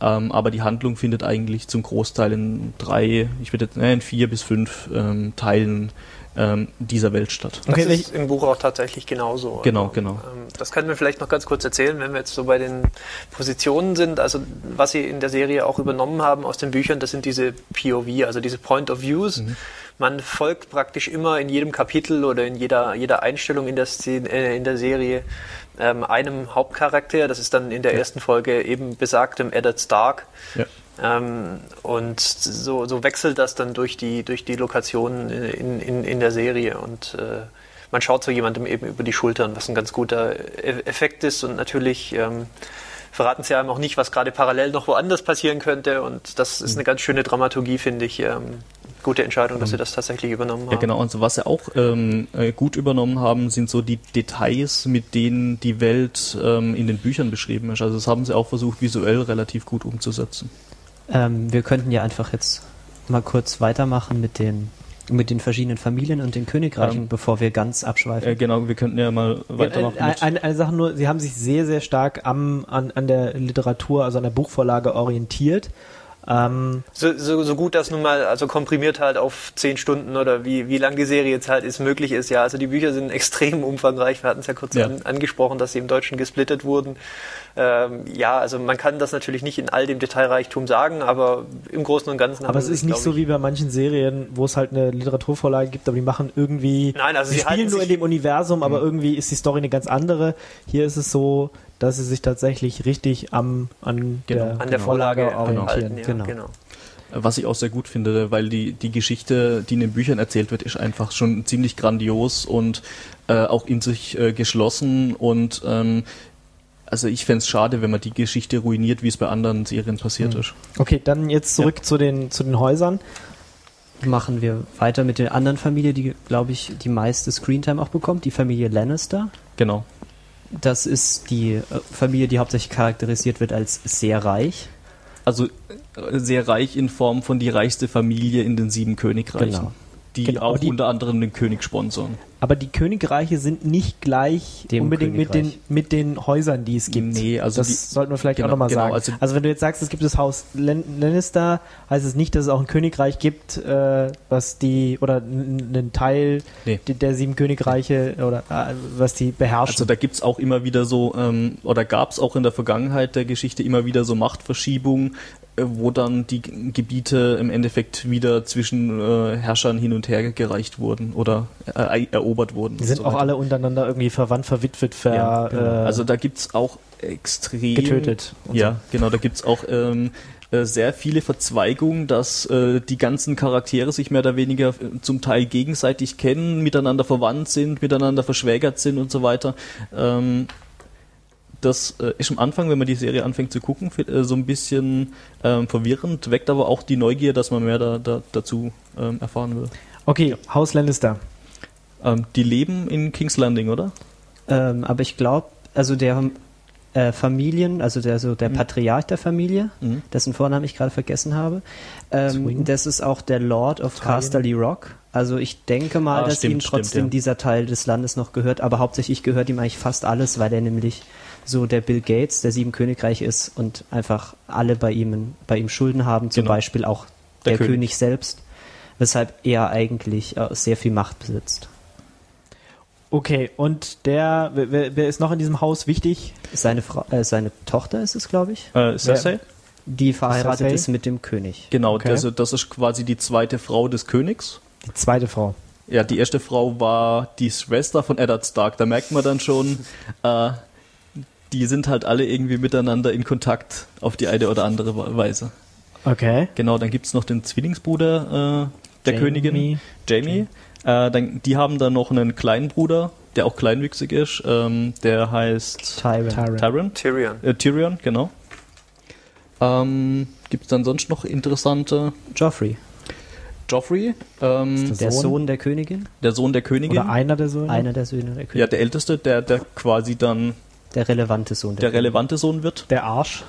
ähm, aber die Handlung findet eigentlich zum Großteil in drei, ich würde jetzt, äh, in vier bis fünf ähm, Teilen ähm, dieser Welt statt. Das Okay, ist im Buch auch tatsächlich genauso. Genau, Also, genau. ähm, Das können wir vielleicht noch ganz kurz erzählen, wenn wir jetzt so bei den Positionen sind. Also was sie in der Serie auch übernommen haben aus den Büchern, das sind diese POV, also diese Point of Views. Mhm. Man folgt praktisch immer in jedem Kapitel oder in jeder, jeder Einstellung in der, Szene, äh, in der Serie ähm, einem Hauptcharakter. Das ist dann in der ersten Folge eben besagtem Eddard Stark. Ja. Ähm, und so, so wechselt das dann durch die, durch die Lokationen in, in, in der Serie und äh, man schaut so jemandem eben über die Schultern, was ein ganz guter E- Effekt ist und natürlich ähm, verraten sie einem auch nicht, was gerade parallel noch woanders passieren könnte und das ist eine ganz schöne Dramaturgie, finde ich. Ähm, gute Entscheidung, dass sie das tatsächlich übernommen haben. Ja, genau. Also was sie auch ähm, äh, gut übernommen haben, sind so die Details, mit denen die Welt ähm, in den Büchern beschrieben ist. Also das haben sie auch versucht, visuell relativ gut umzusetzen. Ähm, wir könnten ja einfach jetzt mal kurz weitermachen mit den, mit den verschiedenen Familien und den Königreichen, Ähm, bevor wir ganz abschweifen. Äh, genau, wir könnten ja mal weitermachen. Äh, mit- eine, eine Sache nur, sie haben sich sehr, sehr stark am, an, an der Literatur, also an der Buchvorlage orientiert. Ähm, So, so, so gut das nun mal, also komprimiert halt auf zehn Stunden oder wie, wie lang die Serie jetzt halt ist, möglich ist. Ja, also die Bücher sind extrem umfangreich. Wir hatten es ja kurz Ja. An, angesprochen, dass sie im Deutschen gesplittet wurden. Ähm, ja, also man kann das natürlich nicht in all dem Detailreichtum sagen, aber im Großen und Ganzen. aber es ist nicht so wie bei manchen Serien, wo es halt eine Literaturvorlage gibt, aber die machen irgendwie. Nein, also sie sie spielen nur in dem Universum, aber irgendwie ist die Story eine ganz andere. Hier ist es so, dass sie sich tatsächlich richtig am an Genau, der, an der Vorlage orientieren. halten. Ja, genau. genau. Was ich auch sehr gut finde, weil die, die Geschichte, die in den Büchern erzählt wird, ist einfach schon ziemlich grandios und äh, auch in sich äh, geschlossen und ähm, also ich fänd's schade, wenn man die Geschichte ruiniert, wie es bei anderen Serien passiert Mhm. ist. Okay, dann jetzt zurück zu den zu den Häusern. machen wir weiter mit der anderen Familie, die, glaube ich, die meiste Screentime auch bekommt, die Familie Lannister. Genau. Das ist die äh, Familie, die hauptsächlich charakterisiert wird als sehr reich. Also äh, sehr reich in Form von die reichste Familie in den sieben Königreichen. Genau. Die Genau, auch die- unter anderem den König sponsern. Aber die Königreiche sind nicht gleich Dem unbedingt mit den, mit den Häusern, die es gibt. Nee, also das die- sollten wir vielleicht genau, auch nochmal genau, sagen. also- Also, wenn du jetzt sagst, es gibt das Haus Lan Lannister, heißt es nicht, dass es auch ein Königreich gibt, äh, was die, oder einen Teil Nee. der, der sieben Königreiche, oder äh, was die beherrschen. Also da gibt's auch immer wieder so, ähm, oder gab's auch in der Vergangenheit der Geschichte immer wieder so Machtverschiebungen, wo dann die Gebiete im Endeffekt wieder zwischen äh, Herrschern hin und her gereicht wurden oder äh, erobert wurden. die sind so auch weiter. alle untereinander irgendwie verwandt, verwitwet, ver, Ja, genau. äh, Also da gibt's auch extrem getötet. Ja, genau, da gibt's auch ähm, äh, sehr viele Verzweigungen, dass äh, die ganzen Charaktere sich mehr oder weniger äh, zum Teil gegenseitig kennen, miteinander verwandt sind, miteinander verschwägert sind und so weiter. Ähm, das äh, ist am Anfang, wenn man die Serie anfängt zu gucken, äh, so ein bisschen ähm, verwirrend, weckt aber auch die Neugier, dass man mehr da, da, dazu ähm, erfahren will. Okay, Haus Lannister. Ähm, die leben in King's Landing, oder? Ähm, aber ich glaube, also der äh, Familien, also der, so der Patriarch der Familie, Mhm. dessen Vornamen ich gerade vergessen habe, ähm, das ist auch der Lord of Italien. Casterly Rock. Also ich denke mal, Ah, dass stimmt, ihm stimmt, trotzdem ja. dieser Teil des Landes noch gehört, aber hauptsächlich gehört ihm eigentlich fast alles, weil er nämlich so der Bill Gates der sieben Königreiche ist und einfach alle bei ihm, bei ihm Schulden haben, zum Genau. Beispiel auch Der der, König. König. selbst, weshalb er eigentlich äh, sehr viel Macht besitzt. Okay, und der, wer, wer- ist noch in diesem Haus wichtig? Seine, Frau, äh, seine Tochter ist es, glaube ich, Äh, Cersei? die verheiratet Cersei? ist mit dem König. Genau, Okay. also das ist quasi die zweite Frau des Königs. Die zweite Frau. Ja, die erste Frau war die Schwester von Eddard Stark. Da merkt man dann schon, äh, die sind halt alle irgendwie miteinander in Kontakt auf die eine oder andere We- Weise. Okay. Genau, dann gibt's noch den Zwillingsbruder äh, der Jamie. Königin, Jamie. Äh, dann, die haben dann noch einen kleinen Bruder, der auch kleinwüchsig ist. Ähm, der heißt Tyrion. Tyrion. Tyrion. Tyrion. Äh, Tyrion, genau. Ähm, gibt's dann sonst noch interessante? Joffrey, Joffrey, ähm, der Sohn? Sohn der Königin, der Sohn der Königin. Oder einer der Söhne? einer der Söhne der Königin, Ja, der älteste, der, der quasi dann der relevante Sohn der, der relevante Sohn wird. Der Arsch.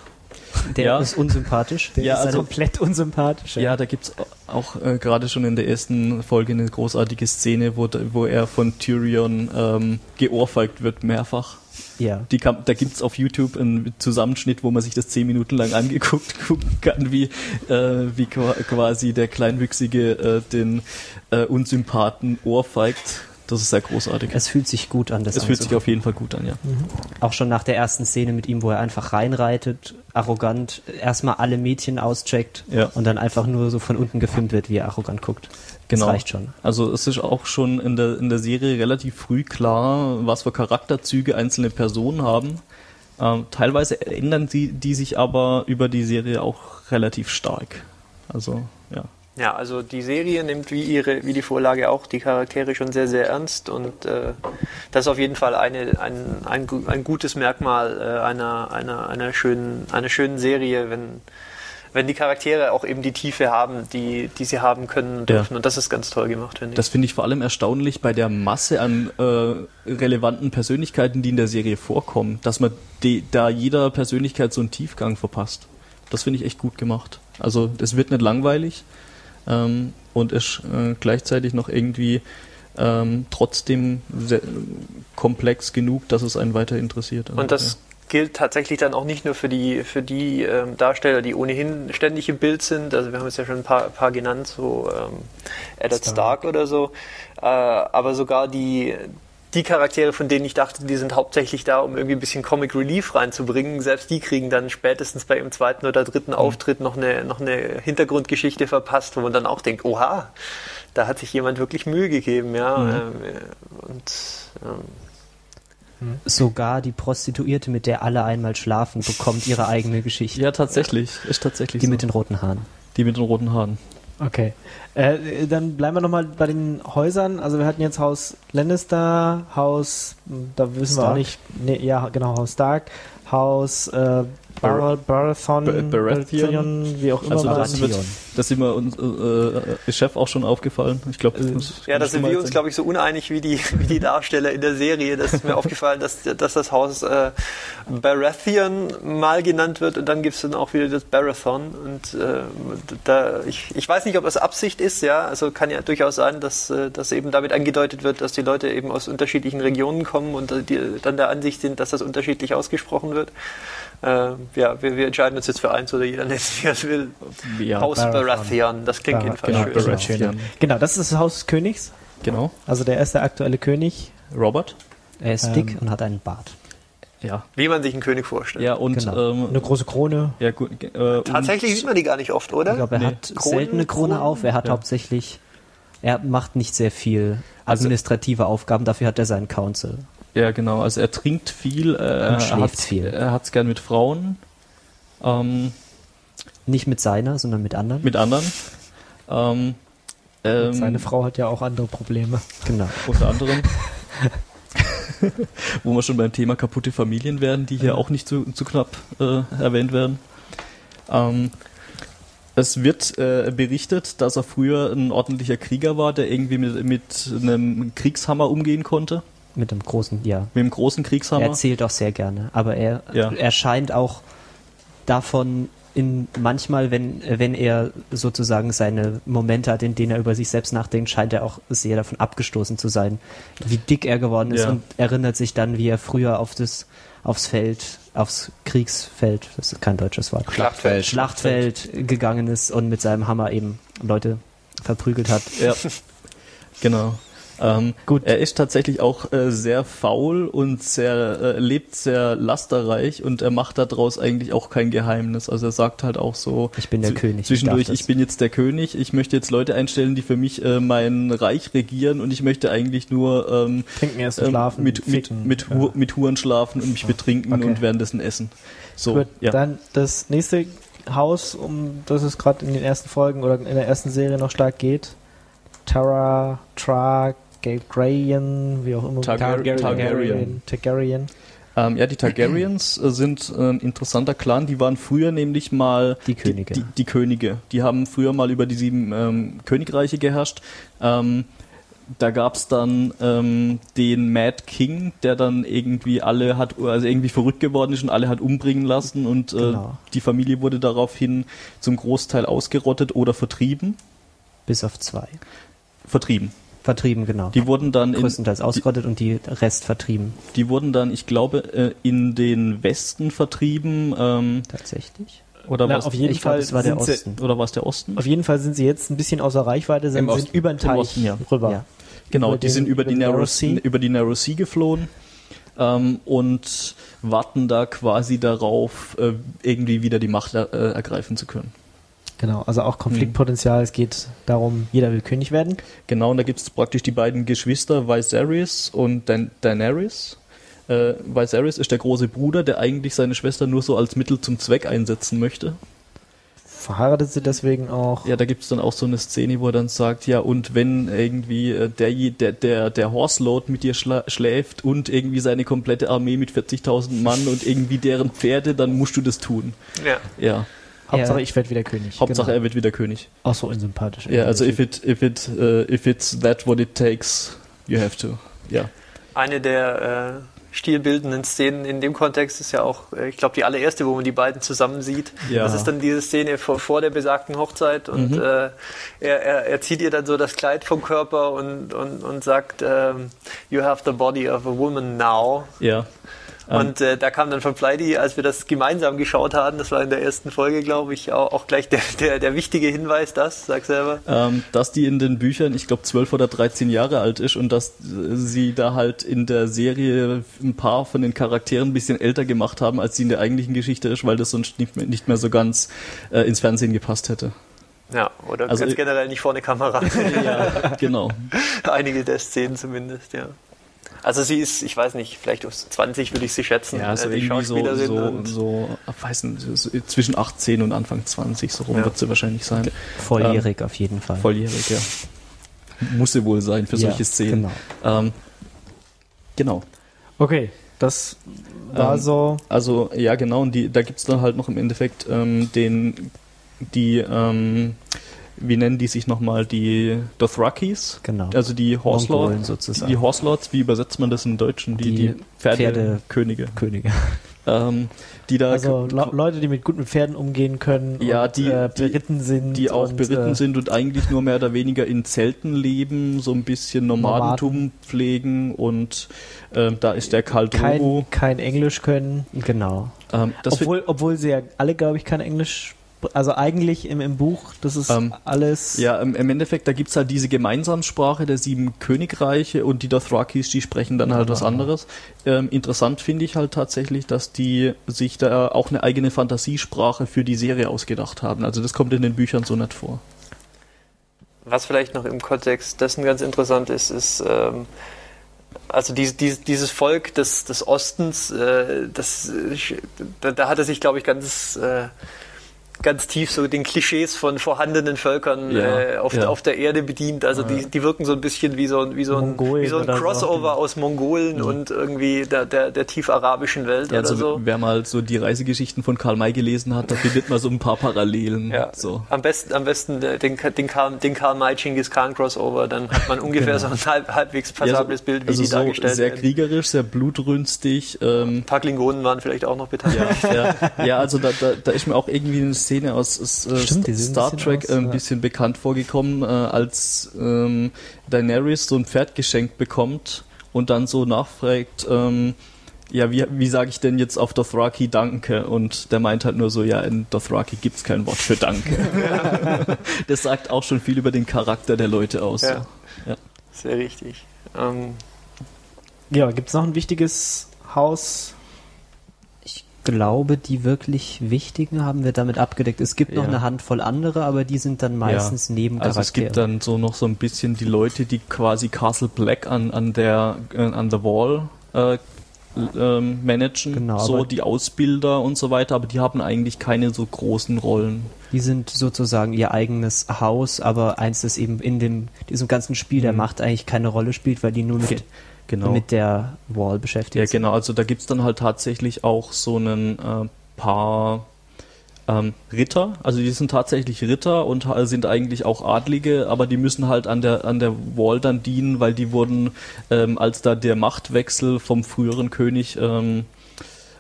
Der Ja. ist unsympathisch. Der Ja, ist also- komplett unsympathisch. Ja, da gibt's auch äh, gerade schon in der ersten Folge eine großartige Szene, wo, wo er von Tyrion ähm, geohrfeigt wird mehrfach. Ja. Die kann, da gibt's auf YouTube einen Zusammenschnitt, wo man sich das zehn Minuten lang angeguckt gucken kann, wie, äh, wie qua- quasi der Kleinwüchsige äh, den äh, Unsympathen ohrfeigt. Das ist sehr großartig. Es fühlt sich gut an, das Es fühlt sich auf jeden Fall gut an, ja. Auch schon nach der ersten Szene mit ihm, wo er einfach reinreitet, arrogant, erstmal alle Mädchen auscheckt Ja. und dann einfach nur so von unten gefilmt wird, wie er arrogant guckt. Genau. Das reicht schon. Also es ist auch schon in der, in der Serie relativ früh klar, was für Charakterzüge einzelne Personen haben. Ähm, teilweise ändern sie die sich aber über die Serie auch relativ stark. Also ja. Ja, also die Serie nimmt wie ihre, wie die Vorlage auch die Charaktere schon sehr, sehr ernst und äh, das ist auf jeden Fall eine, ein, ein, ein gutes Merkmal äh, einer, einer, einer, schönen, einer schönen Serie, wenn, wenn die Charaktere auch eben die Tiefe haben, die, die sie haben können und Ja. dürfen. Und das ist ganz toll gemacht, finde ich. Das finde ich vor allem erstaunlich bei der Masse an äh, relevanten Persönlichkeiten, die in der Serie vorkommen, dass man die, da jeder Persönlichkeit so einen Tiefgang verpasst. Das finde ich echt gut gemacht. Also es wird nicht langweilig ähm, und ist äh, gleichzeitig noch irgendwie ähm, trotzdem sehr, komplex genug, dass es einen weiter interessiert. Also, Und das gilt tatsächlich dann auch nicht nur für die, für die ähm, Darsteller, die ohnehin ständig im Bild sind. Also wir haben jetzt ja schon ein paar, paar genannt, so ähm, Eddard Stark. Stark. oder so. Äh, aber sogar die, die Charaktere, von denen ich dachte, die sind hauptsächlich da, um irgendwie ein bisschen Comic Relief reinzubringen, selbst die kriegen dann spätestens bei ihrem zweiten oder dritten Auftritt noch eine, noch eine Hintergrundgeschichte verpasst, wo man dann auch denkt, oha, da hat sich jemand wirklich Mühe gegeben, ja. Mhm. Ähm, und ähm, Sogar die Prostituierte, mit der alle einmal schlafen, bekommt ihre eigene Geschichte. Ja, tatsächlich. Ist tatsächlich Die so. mit den roten Haaren. die mit den roten Haaren. Okay. Äh, dann bleiben wir nochmal bei den Häusern. Also wir hatten jetzt Haus Lannister, Haus, hm, da wissen wir Stark. auch nicht, nee, ja genau, Haus Stark, Haus äh, Bar Baratheon, Bar- Baratheon. wie auch immer. Also das wird. Das ist mir uns, äh, äh, Chef auch schon aufgefallen. Ich glaube, Ja, da sind wir uns, glaube ich, so uneinig wie die, wie die Darsteller in der Serie. Das ist mir aufgefallen, dass, dass das Haus äh, Baratheon mal genannt wird und dann gibt es dann auch wieder das Barathon. Und äh, da, ich, ich weiß nicht, ob das Absicht ist, ja. Also kann ja durchaus sein, dass, äh, dass eben damit angedeutet wird, dass die Leute eben aus unterschiedlichen Regionen kommen und äh, die dann der Ansicht sind, dass das unterschiedlich ausgesprochen wird. Äh, ja, wir, wir entscheiden uns jetzt für eins oder jeder nennt er es will. Ja, Haus Baratheon. Baratheon, das klingt Bar- jedenfalls genau, schön. Baratheon. Genau, das ist das Haus des Königs. genau. Also der erste aktuelle König. Robert. Er ist Ähm, dick und hat einen Bart. Ja. Wie man sich einen König vorstellt. Ja, und Genau. ähm, Eine große Krone. ja, gut, äh, Tatsächlich sieht man die gar nicht oft, oder? Ich glaube, er Nee. hat Krone- selten eine Krone Krone- auf. Er hat Ja. hauptsächlich, er macht nicht sehr viel Also- administrative Aufgaben. Dafür hat er seinen Council. Und, ja, genau. Also er trinkt viel, äh, er schläft hat viel. Er hat's gern mit Frauen, ähm, Nicht mit seiner, sondern mit anderen. mit anderen. Ähm, ähm, Seine Frau hat ja auch andere Probleme. genau. unter anderem. Wo wir schon beim Thema kaputte Familien werden, die hier auch nicht zu, zu knapp äh, erwähnt werden. Ähm, es wird äh, berichtet, dass er früher ein ordentlicher Krieger war, der irgendwie mit, mit einem Kriegshammer umgehen konnte. Mit dem großen, ja. Mit dem großen Kriegshammer. Er erzählt auch sehr gerne. Aber er, Ja. er scheint auch davon in manchmal, wenn, wenn er sozusagen seine Momente hat, in denen er über sich selbst nachdenkt, scheint er auch sehr davon abgestoßen zu sein, wie dick er geworden ist Ja. und erinnert sich dann, wie er früher auf das, aufs Feld, aufs Kriegsfeld, das ist kein deutsches Wort, Schlachtfeld. Schlachtfeld gegangen ist und mit seinem Hammer eben Leute verprügelt hat. Ja, genau. Ähm, Gut. Er ist tatsächlich auch äh, sehr faul und sehr äh, lebt sehr lasterreich und er macht daraus eigentlich auch kein Geheimnis. Also er sagt halt auch so Ich bin der König, ich Zwischendurch, das. ich bin jetzt der König. Ich möchte jetzt Leute einstellen, die für mich äh, mein Reich regieren und ich möchte eigentlich nur ähm, Trinken erst ähm, schlafen. mit mit ficken. mit, Ja. Hu mit Huren schlafen und mich betrinken Okay. und währenddessen essen. So, Gut, ja. dann das nächste Haus, um das es gerade in den ersten Folgen oder in der ersten Serie noch stark geht. Tara, Targaryen, wie auch immer. Targar- Targaryen. Targaryen. Ähm, ja, die Targaryens äh, sind äh, ein interessanter Clan. Die waren früher nämlich mal Die Könige. Die, die Könige. Die haben früher mal über die sieben ähm, Königreiche geherrscht. Ähm, da gab's dann ähm, den Mad King, der dann irgendwie alle hat, also irgendwie verrückt geworden ist und alle hat umbringen lassen und äh, Genau. die Familie wurde daraufhin zum Großteil ausgerottet oder vertrieben. Bis auf zwei. Vertrieben. Vertrieben, genau. Die wurden dann in, größtenteils ausgerottet und die Rest vertrieben. die wurden dann, ich glaube, äh, in den Westen vertrieben. Ähm, Tatsächlich. oder Na, was? auf jeden ich glaub, Fall es war der sind sie- Osten. Oder war es der Osten? Auf jeden Fall sind sie jetzt ein bisschen außer Reichweite, sind, sind Osten. über den Teich Osten, ja. rüber. Ja. Genau, über die den- sind über, über die Narrow sea, Sea. über die Narrow Sea geflohen ähm, und warten da quasi darauf, äh, irgendwie wieder die Macht äh, ergreifen zu können. Genau, also auch Konfliktpotenzial. Es geht darum, jeder will König werden. Genau, und da gibt es praktisch die beiden Geschwister Viserys und Dan Daenerys. Äh, Viserys ist der große Bruder, der eigentlich seine Schwester nur so als Mittel zum Zweck einsetzen möchte. Verheiratet sie deswegen auch. Ja, da gibt es dann auch so eine Szene, wo er dann sagt, ja, und wenn irgendwie äh, der, der, der, der Horselord mit dir schla schläft und irgendwie seine komplette Armee mit 40.000 Mann und irgendwie deren Pferde, dann musst du das tun. Ja. Ja, Hauptsache, Ja. ich werde wieder König. Hauptsache genau. er wird wieder König. Auch so unsympathisch. Ja, also if it, if it, uh, if it's that what it takes, you have to. Ja. Eine der äh, stilbildenden Szenen in dem Kontext ist ja auch, äh, ich glaube, die allererste, wo man die beiden zusammen sieht. Ja. Das ist dann diese Szene vor, vor der besagten Hochzeit und Mhm. äh, er, er, er zieht ihr dann so das Kleid vom Körper und, und, und sagt, ähm, You have the body of a woman now. Ja. Ähm, Und äh, da kam dann von Pleidi, als wir das gemeinsam geschaut haben, das war in der ersten Folge, glaube ich, auch, auch gleich der, der, der wichtige Hinweis, das, sag selber. ähm, dass die in den Büchern, ich glaube, 12 oder 13 Jahre alt ist und dass äh, sie da halt in der Serie ein paar von den Charakteren ein bisschen älter gemacht haben, als sie in der eigentlichen Geschichte ist, weil das sonst nicht mehr, nicht mehr so ganz äh, ins Fernsehen gepasst hätte. Ja, oder Also- ganz generell nicht vor eine Kamera. Ja, genau. Einige der Szenen zumindest, ja. Also sie ist, ich weiß nicht, vielleicht auf 20 würde ich sie schätzen, Ja, so äh, die irgendwie so, Schauspielerin. so, und so, weiß nicht, so zwischen 18 und Anfang 20, so rum Ja. wird sie wahrscheinlich sein. Volljährig auf jeden Fall. Volljährig, ja. Muss sie wohl sein für Ja, solche Szenen. Genau. Ähm, genau. Okay, das war Ähm, so. Also, ja, genau, und die, da gibt's dann halt noch im Endeffekt ähm, den die, ähm, wie nennen die sich nochmal, die Dothrakis? Genau. Also die Horse Mongolen Lords, sozusagen. die Horse Lords, wie übersetzt man das im Deutschen? Die, Die die Pferdekönige. Könige. Ähm, die da Also Le Leute, die mit guten Pferden umgehen können Ja, und die- äh, beritten sind. die auch und, beritten äh, sind und eigentlich nur mehr oder weniger in Zelten leben, so ein bisschen Nomadentum pflegen und ähm, da ist der Karl kein, kein Englisch können. Genau. Ähm, obwohl, obwohl sie ja alle, glaube ich, kein Englisch. Also eigentlich im, im Buch, das ist Ähm, alles. Ja, im, im Endeffekt, da gibt's halt diese Gemeinsamsprache der sieben Königreiche und die Dothrakis, die sprechen dann halt was anderes. Ähm, interessant finde ich halt tatsächlich, dass die sich da auch eine eigene Fantasiesprache für die Serie ausgedacht haben. Also das kommt in den Büchern so nicht vor. Was vielleicht noch im Kontext dessen ganz interessant ist, ist, ähm, also dies, dies, dieses Volk des, des Ostens, äh, das, äh, da, da hat er sich, glaube ich, ganz, äh, ganz tief so den Klischees von vorhandenen Völkern Ja, äh, auf, ja. auf der Erde bedient. Also die, die wirken so ein bisschen wie so ein, wie so ein, Mongolen wie so ein so. Crossover aus Mongolen und irgendwie der, der, der tief arabischen Welt Ja, oder also so. wer mal so die Reisegeschichten von Karl May gelesen hat, da findet man so ein paar Parallelen. Ja, So. am besten, am besten den, den Karl, den Karl May Genghis Khan Crossover, dann hat man ungefähr so ein halb, halbwegs passables Bild, wie also die so dargestellt sehr werden. kriegerisch, sehr blutrünstig. Ähm, Ein paar Klingonen waren vielleicht auch noch beteiligt. ja, also da, da, da ist mir auch irgendwie eine Szene aus, aus äh, Stimmt, die sehen ein Star Trek aus, äh, ein ja. bisschen bekannt vorgekommen, äh, als ähm, Daenerys so ein Pferd geschenkt bekommt und dann so nachfragt, ähm, ja, wie, wie sage ich denn jetzt auf Dothraki Danke? Und der meint halt nur so, ja, in Dothraki gibt's kein Wort für Danke. das sagt auch schon viel über den Charakter der Leute aus. Ja. Ja. Sehr richtig. Ähm, Ja, gibt es noch ein wichtiges Haus? Ich glaube, die wirklich wichtigen haben wir damit abgedeckt. Es gibt noch Ja. eine Handvoll andere, aber die sind dann meistens neben Also es gibt dann so noch so ein bisschen die Leute, die quasi Castle Black an, an der äh, an der Wall äh, ähm, managen, Genau, so die Ausbilder und so weiter, aber die haben eigentlich keine so großen Rollen. Die sind sozusagen ihr eigenes Haus, aber eins, das eben in dem, diesem ganzen Spiel der Mhm. Macht eigentlich keine Rolle spielt, weil die nur mit, Genau. mit der Wall beschäftigt ja, sind. genau, also da gibt's dann halt tatsächlich auch so einen äh, paar ähm, Ritter, also die sind tatsächlich Ritter und sind eigentlich auch Adlige, aber die müssen halt an der an der Wall dann dienen, weil die wurden, ähm, als da der Machtwechsel vom früheren König ähm,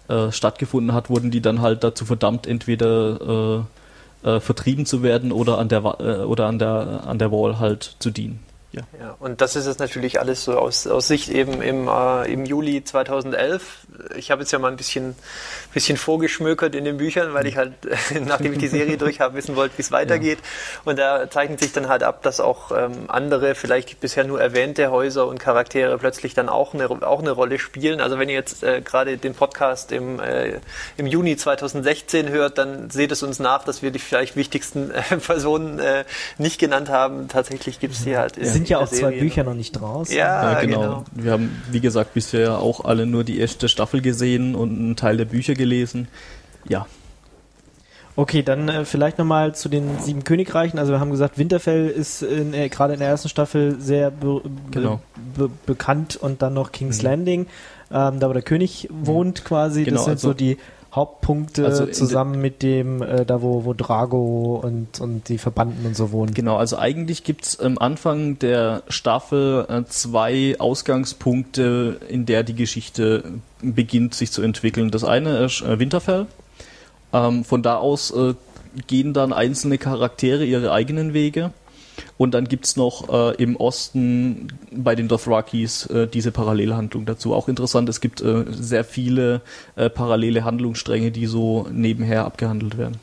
äh, stattgefunden hat, wurden die dann halt dazu verdammt, entweder äh, äh, vertrieben zu werden oder an der äh, oder an der an der Wall halt zu dienen. Ja. ja, und das ist jetzt natürlich alles so aus, aus Sicht eben im, äh, im Juli 2011. Ich habe jetzt ja mal ein bisschen, bisschen vorgeschmökert in den Büchern, weil ich halt, nachdem ich die Serie durch habe, wissen wollte, wie es weitergeht. Und da zeichnet sich dann halt ab, dass auch ähm, andere, vielleicht bisher nur erwähnte Häuser und Charaktere plötzlich dann auch eine, auch eine Rolle spielen. Also wenn ihr jetzt äh, gerade den Podcast im, äh, im Juni 2016 hört, dann seht es uns nach, dass wir die vielleicht wichtigsten äh, Personen äh, nicht genannt haben. Tatsächlich gibt es die halt. Es sind ja auch zwei Serie Bücher noch. nicht raus. Ja, Ja, genau. genau. Wir haben, wie gesagt, bisher auch alle nur die erste Staffel gesehen und einen Teil der Bücher gelesen. Ja, Okay, dann äh, vielleicht nochmal zu den sieben Königreichen. Also wir haben gesagt, Winterfell ist in, äh, gerade in der ersten Staffel sehr be Genau. be be bekannt und dann noch King's Mhm. Landing, ähm, da wo der König wohnt quasi. Genau, das sind also- so die Hauptpunkte Also zusammen mit dem, äh, da wo, wo Drago und, und die Verbanden und so wohnen. genau. Also eigentlich gibt's am Anfang der Staffel äh, zwei Ausgangspunkte, in der die Geschichte beginnt sich zu entwickeln. Das eine ist äh, Winterfell. Ähm, von da aus äh, gehen dann einzelne Charaktere ihre eigenen Wege. Und dann gibt's noch äh, im Osten bei den Dothrakis äh, diese Parallelhandlung dazu. Auch interessant, es gibt äh, sehr viele äh, parallele Handlungsstränge, die so nebenher abgehandelt werden.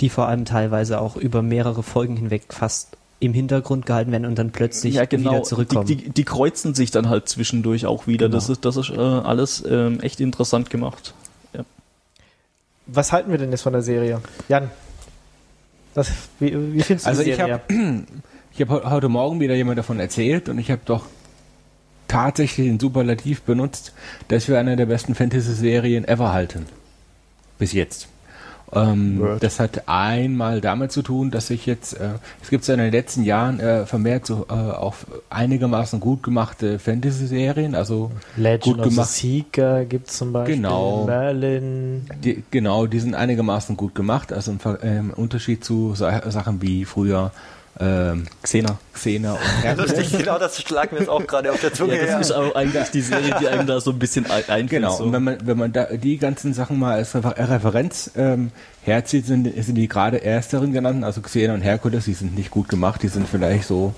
Die vor allem teilweise auch über mehrere Folgen hinweg fast im Hintergrund gehalten werden und dann plötzlich wieder zurückkommen. genau. Die, die, die kreuzen sich dann halt zwischendurch auch wieder. Genau. Das ist, das ist äh, alles ähm, echt interessant gemacht. Was halten wir denn jetzt von der Serie? Jan, was, wie, wie findest du Also die ich Serie? habe ich hab heu- heute Morgen wieder jemand davon erzählt und ich habe doch tatsächlich den Superlativ benutzt, dass wir eine der besten Fantasy-Serien ever halten. Bis jetzt. Ähm, das hat einmal damit zu tun, dass ich jetzt, äh, es gibt so in den letzten Jahren äh, vermehrt so äh, auch einigermaßen gut gemachte Fantasy-Serien, also Legend gut of the gemacht. Seeker gibt es zum Beispiel. Genau. Merlin. Die, genau, die sind einigermaßen gut gemacht, also im, äh, im Unterschied zu Sa Sachen wie früher ähm, Xena. Xena und Herkules. Lustig, genau das schlag mir jetzt auch gerade auf der Zunge. Ja, das her. ist auch eigentlich die Serie, die einem da so ein bisschen ein- einfällt. Genau, So. und wenn man, wenn man da die ganzen Sachen mal als Refer Referenz ähm, herzieht, sind, sind die gerade ersteren genannten, also Xena und Herkules, die sind nicht gut gemacht, die sind vielleicht so,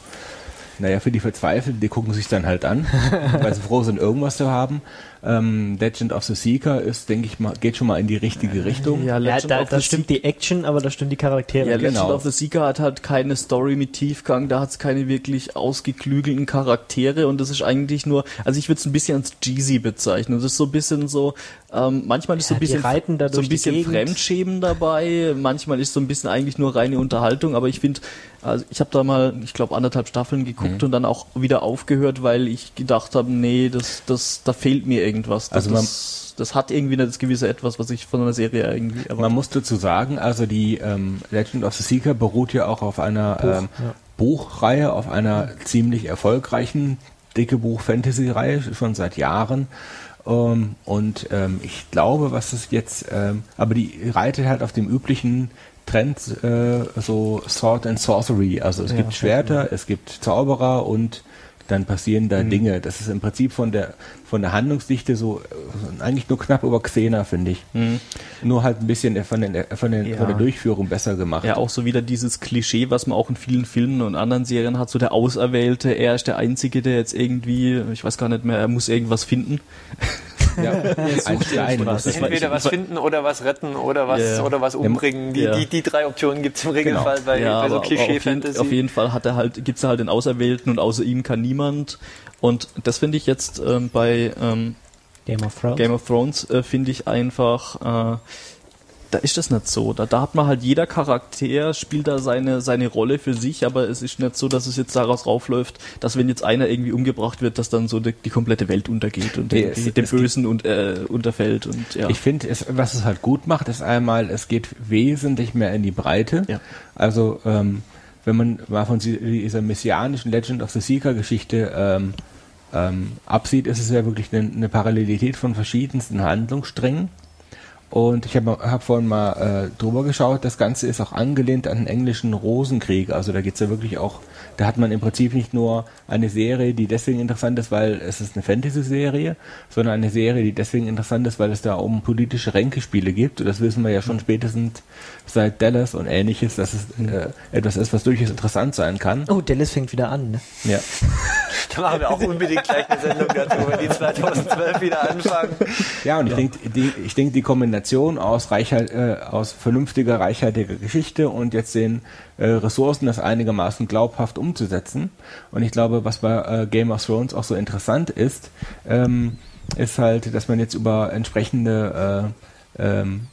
naja, für die Verzweifelten, die gucken sich dann halt an, weil sie froh sind, irgendwas zu haben. Ähm, Legend of the Seeker ist, denke ich mal, geht schon mal in die richtige Richtung. ja, Ja, Legend da, of da the stimmt die Action, aber da stimmt die Charaktere. Ja, nicht. Legend genau. of the Seeker hat halt keine Story mit Tiefgang, da hat es keine wirklich ausgeklügelten Charaktere und das ist eigentlich nur, also ich würde es ein bisschen als Jeezy bezeichnen. Das ist so ein bisschen so, ähm, manchmal ist so Ja, ein die bisschen, reiten da so ein bisschen. Fremdschämen dabei, manchmal ist so ein bisschen eigentlich nur reine Unterhaltung, aber ich finde, also ich habe da mal, ich glaube, anderthalb Staffeln geguckt und dann auch wieder aufgehört, weil ich gedacht habe, nee, das, das, da fehlt mir irgendwas. Das, Also man- das, das hat irgendwie das gewisse etwas, was ich von einer Serie irgendwie erwarte. Man muss dazu sagen, also die ähm, Legend of the Seeker beruht ja auch auf einer ähm, ja. Buchreihe, auf einer ziemlich erfolgreichen dicke Buch-Fantasy-Reihe, schon seit Jahren. Ähm, und ähm, ich glaube, was es jetzt, ähm, aber die reitet halt auf dem üblichen Trend, äh, so Sword and Sorcery. Also es Ja, gibt Schwerter, es gibt Zauberer und dann passieren da Dinge. Das ist im Prinzip von der von der Handlungsdichte so eigentlich nur knapp über Xena, finde ich. Nur halt ein bisschen von, den, von, den, Ja. von der Durchführung besser gemacht. Ja, auch so wieder dieses Klischee, was man auch in vielen Filmen und anderen Serien hat, so der Auserwählte, er ist der Einzige, der jetzt irgendwie, ich weiß gar nicht mehr, er muss irgendwas finden. Ja, ein Stein. was. Das ist- Entweder was finden oder was retten oder was, Ja. oder was umbringen. Die, Ja. die, die drei Optionen gibt es im Regelfall Genau. bei, ja, bei so aber auf, jeden, Klischee-Fantasy. auf jeden Fall hat er halt, gibt's halt den Auserwählten und außer ihm kann niemand. Und das finde ich jetzt ähm, bei ähm, Game of Thrones. Game of Thrones äh, finde ich einfach, äh, da ist das nicht so. Da, da hat man halt jeder Charakter spielt da seine seine Rolle für sich, aber es ist nicht so, dass es jetzt daraus raufläuft, dass wenn jetzt einer irgendwie umgebracht wird, dass dann so die, die komplette Welt untergeht und Nee, dem Bösen und äh, unterfällt und ja. Ich finde, es, was es halt gut macht, ist einmal, es geht wesentlich mehr in die Breite. Ja. Also, ähm, wenn man mal von dieser messianischen Legend of the Seeker Geschichte ähm, ähm, absieht, ist es ja wirklich eine, eine Parallelität von verschiedensten Handlungssträngen. Und ich habe hab vorhin mal äh, drüber geschaut, das Ganze ist auch angelehnt an den englischen Rosenkrieg. Also da geht's ja wirklich auch, da hat man im Prinzip nicht nur eine Serie, die deswegen interessant ist, weil es ist eine Fantasy-Serie, sondern eine Serie, die deswegen interessant ist, weil es da um politische Ränkespiele gibt. Und das wissen wir ja schon spätestens seit Dallas und ähnliches, dass es äh, etwas ist, was durchaus interessant sein kann. Oh, Dallas fängt wieder an. Ne? Ja. Da machen wir auch unbedingt gleich eine Sendung dazu, wenn die 2012 wieder anfangen. Ja, und ich denke, die, ich denke, die Kombination aus Reichhalt, äh, aus vernünftiger, reichhaltiger Geschichte und jetzt den äh, Ressourcen, das einigermaßen glaubhaft umzusetzen. Und ich glaube, was bei äh, Game of Thrones auch so interessant ist, ähm, ist halt, dass man jetzt über entsprechende äh, ähm,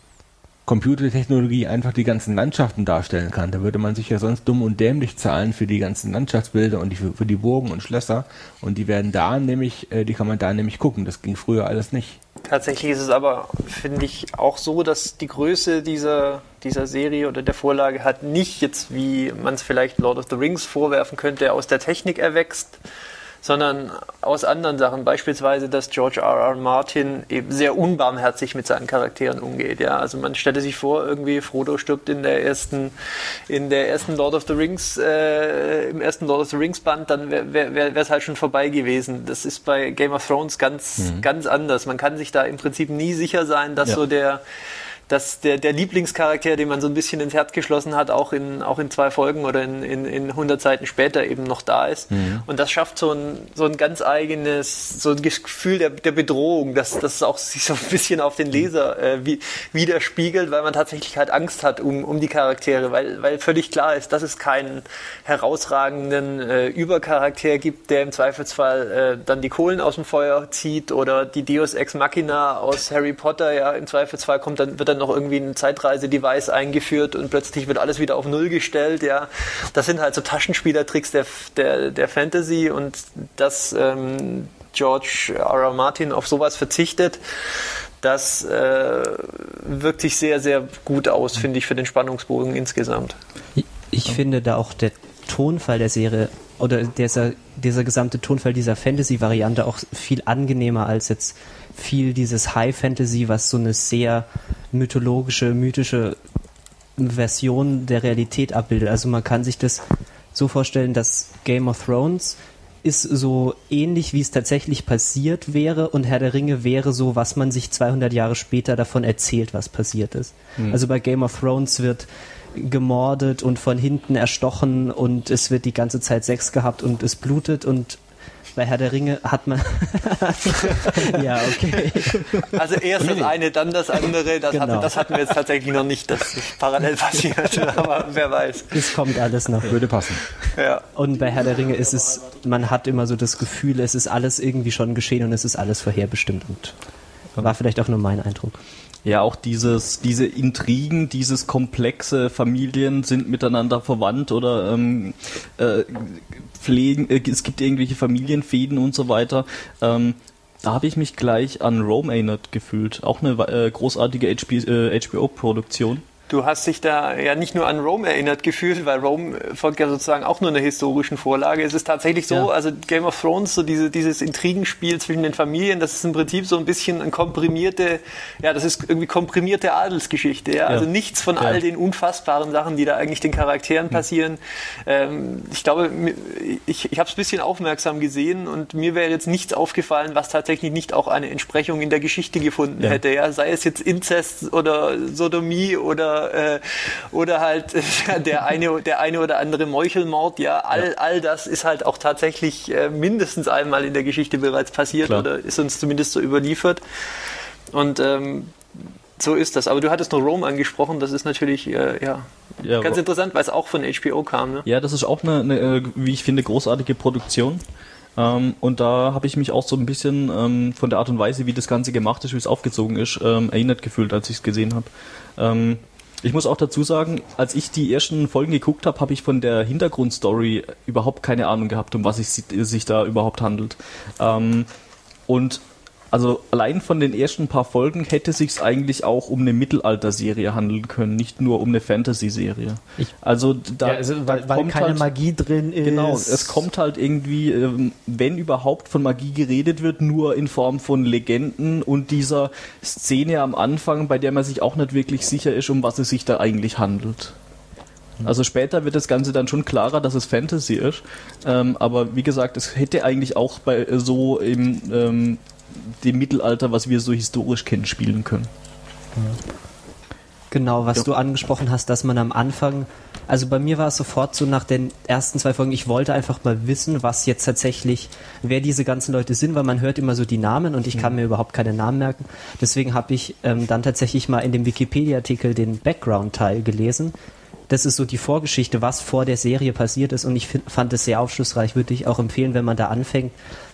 Computertechnologie einfach die ganzen Landschaften darstellen kann. Da würde man sich ja sonst dumm und dämlich zahlen für die ganzen Landschaftsbilder und die, für, die Burgen und Schlösser. Und die werden da nämlich, äh, die kann man da nämlich gucken. Das ging früher alles nicht. Tatsächlich ist es aber, finde ich, auch so, dass die Größe dieser, dieser Serie oder der Vorlage hat nicht jetzt, wie man es vielleicht Lord of the Rings vorwerfen könnte, aus der Technik erwächst, sondern aus anderen Sachen. Beispielsweise, dass George R. R. Martin eben sehr unbarmherzig mit seinen Charakteren umgeht. Ja, also man stellte sich vor, irgendwie Frodo stirbt in der ersten, in der ersten Lord of the Rings, äh, im ersten Lord of the Rings Band, dann wäre wär, wär, es halt schon vorbei gewesen. Das ist bei Game of Thrones ganz, ganz anders. Man kann sich da im Prinzip nie sicher sein, dass Ja. so der dass der, der Lieblingscharakter, den man so ein bisschen ins Herz geschlossen hat, auch in, auch in zwei Folgen oder in, in, in 100 Seiten später eben noch da ist. Und das schafft so ein, so ein ganz eigenes, so ein Gefühl der, der Bedrohung, dass das auch sich so ein bisschen auf den Leser äh, wie, widerspiegelt, weil man tatsächlich halt Angst hat um, um die Charaktere, weil, weil völlig klar ist, dass es keinen herausragenden äh, Übercharakter gibt, der im Zweifelsfall äh, dann die Kohlen aus dem Feuer zieht oder die Deus Ex Machina aus Harry Potter, ja, im Zweifelsfall kommt dann, wird dann noch irgendwie ein Zeitreise-Device eingeführt und plötzlich wird alles wieder auf Null gestellt, ja. Das sind halt so Taschenspielertricks der, der, der Fantasy und dass ähm, George R. R. Martin auf sowas verzichtet, das äh, wirkt sich sehr, sehr gut aus, finde ich, für den Spannungsbogen insgesamt. Ich, ich finde da auch der Tonfall der Serie oder dieser, dieser gesamte Tonfall dieser Fantasy-Variante auch viel angenehmer als jetzt viel dieses High Fantasy, was so eine sehr mythologische, mythische Version der Realität abbildet. Also man kann sich das so vorstellen, dass Game of Thrones ist so ähnlich, wie es tatsächlich passiert wäre und Herr der Ringe wäre so, was man sich 200 Jahre später davon erzählt, was passiert ist. Also bei Game of Thrones wird gemordet und von hinten erstochen und es wird die ganze Zeit Sex gehabt und es blutet und bei Herr der Ringe hat man ja okay Also erst das eine, dann das andere. Das, Genau. hatte, das hatten wir jetzt tatsächlich noch nicht, dass das parallel passiert. Aber wer weiß. es kommt alles noch Würde passen. Ja. und bei Herr der Ringe ist es man hat immer so das Gefühl es ist alles irgendwie schon geschehen und es ist alles vorherbestimmt und war vielleicht auch nur mein Eindruck Ja, auch dieses, diese Intrigen, dieses komplexe Familien sind miteinander verwandt oder ähm, äh, pflegen, äh, es gibt irgendwelche Familienfäden und so weiter. Ähm, da habe ich mich gleich an Rome erinnert gefühlt. Auch eine äh, großartige HB, HBO-Produktion. Du hast dich da ja nicht nur an Rome erinnert gefühlt, weil Rome folgt ja sozusagen auch nur einer historischen Vorlage. Es ist tatsächlich so, Ja. also Game of Thrones, so diese, dieses Intrigenspiel zwischen den Familien, das ist im Prinzip so ein bisschen ein komprimierte, ja, das ist irgendwie komprimierte Adelsgeschichte. Ja? Also nichts von all den unfassbaren Sachen, die da eigentlich den Charakteren passieren. Ähm, ich glaube, ich, ich habe es ein bisschen aufmerksam gesehen und mir wäre jetzt nichts aufgefallen, was tatsächlich nicht auch eine Entsprechung in der Geschichte gefunden Ja. hätte. Ja? Sei es jetzt Inzest oder Sodomie oder, äh, oder halt der, eine, der eine oder andere Meuchelmord. Ja, all, all das ist halt auch tatsächlich äh, mindestens einmal in der Geschichte bereits passiert Klar. oder ist uns zumindest so überliefert. Und ähm, so ist das. Aber du hattest noch Rome angesprochen. Das ist natürlich äh, ja, Ja, ganz interessant, weil es auch von HBO kam. Ne? Ja, das ist auch eine, eine äh, wie ich finde, großartige Produktion. Ähm, und da habe ich mich auch so ein bisschen ähm, von der Art und Weise, wie das Ganze gemacht ist, wie es aufgezogen ist, ähm, erinnert gefühlt, als ich es gesehen habe. Ich muss auch dazu sagen, als ich die ersten Folgen geguckt habe, habe ich von der Hintergrundstory überhaupt keine Ahnung gehabt, um was es si- sich da überhaupt handelt. Ähm, und also allein von den ersten paar Folgen hätte sich's eigentlich auch um eine Mittelalter-Serie handeln können, nicht nur um eine Fantasy-Serie. Also da, ja, also, weil, weil kommt keine halt, Magie drin ist. Genau, es kommt halt irgendwie, ähm, wenn überhaupt von Magie geredet wird, nur in Form von Legenden und dieser Szene am Anfang, bei der man sich auch nicht wirklich sicher ist, um was es sich da eigentlich handelt. Also später wird das Ganze dann schon klarer, dass es Fantasy ist. Ähm, aber wie gesagt, es hätte eigentlich auch bei äh, so im ähm, dem Mittelalter, was wir so historisch kennen, spielen können. Genau, was Ja. du angesprochen hast, dass man am Anfang, also bei mir war es sofort so nach den ersten zwei Folgen, ich wollte einfach mal wissen, was jetzt tatsächlich, wer diese ganzen Leute sind, weil man hört immer so die Namen und ich kann mir überhaupt keine Namen merken. Deswegen habe ich ähm, dann tatsächlich mal in dem Wikipedia-Artikel den Background-Teil gelesen. Das ist so die Vorgeschichte, was vor der Serie passiert ist und ich find, fand es sehr aufschlussreich, würde ich auch empfehlen, wenn man da anfängt,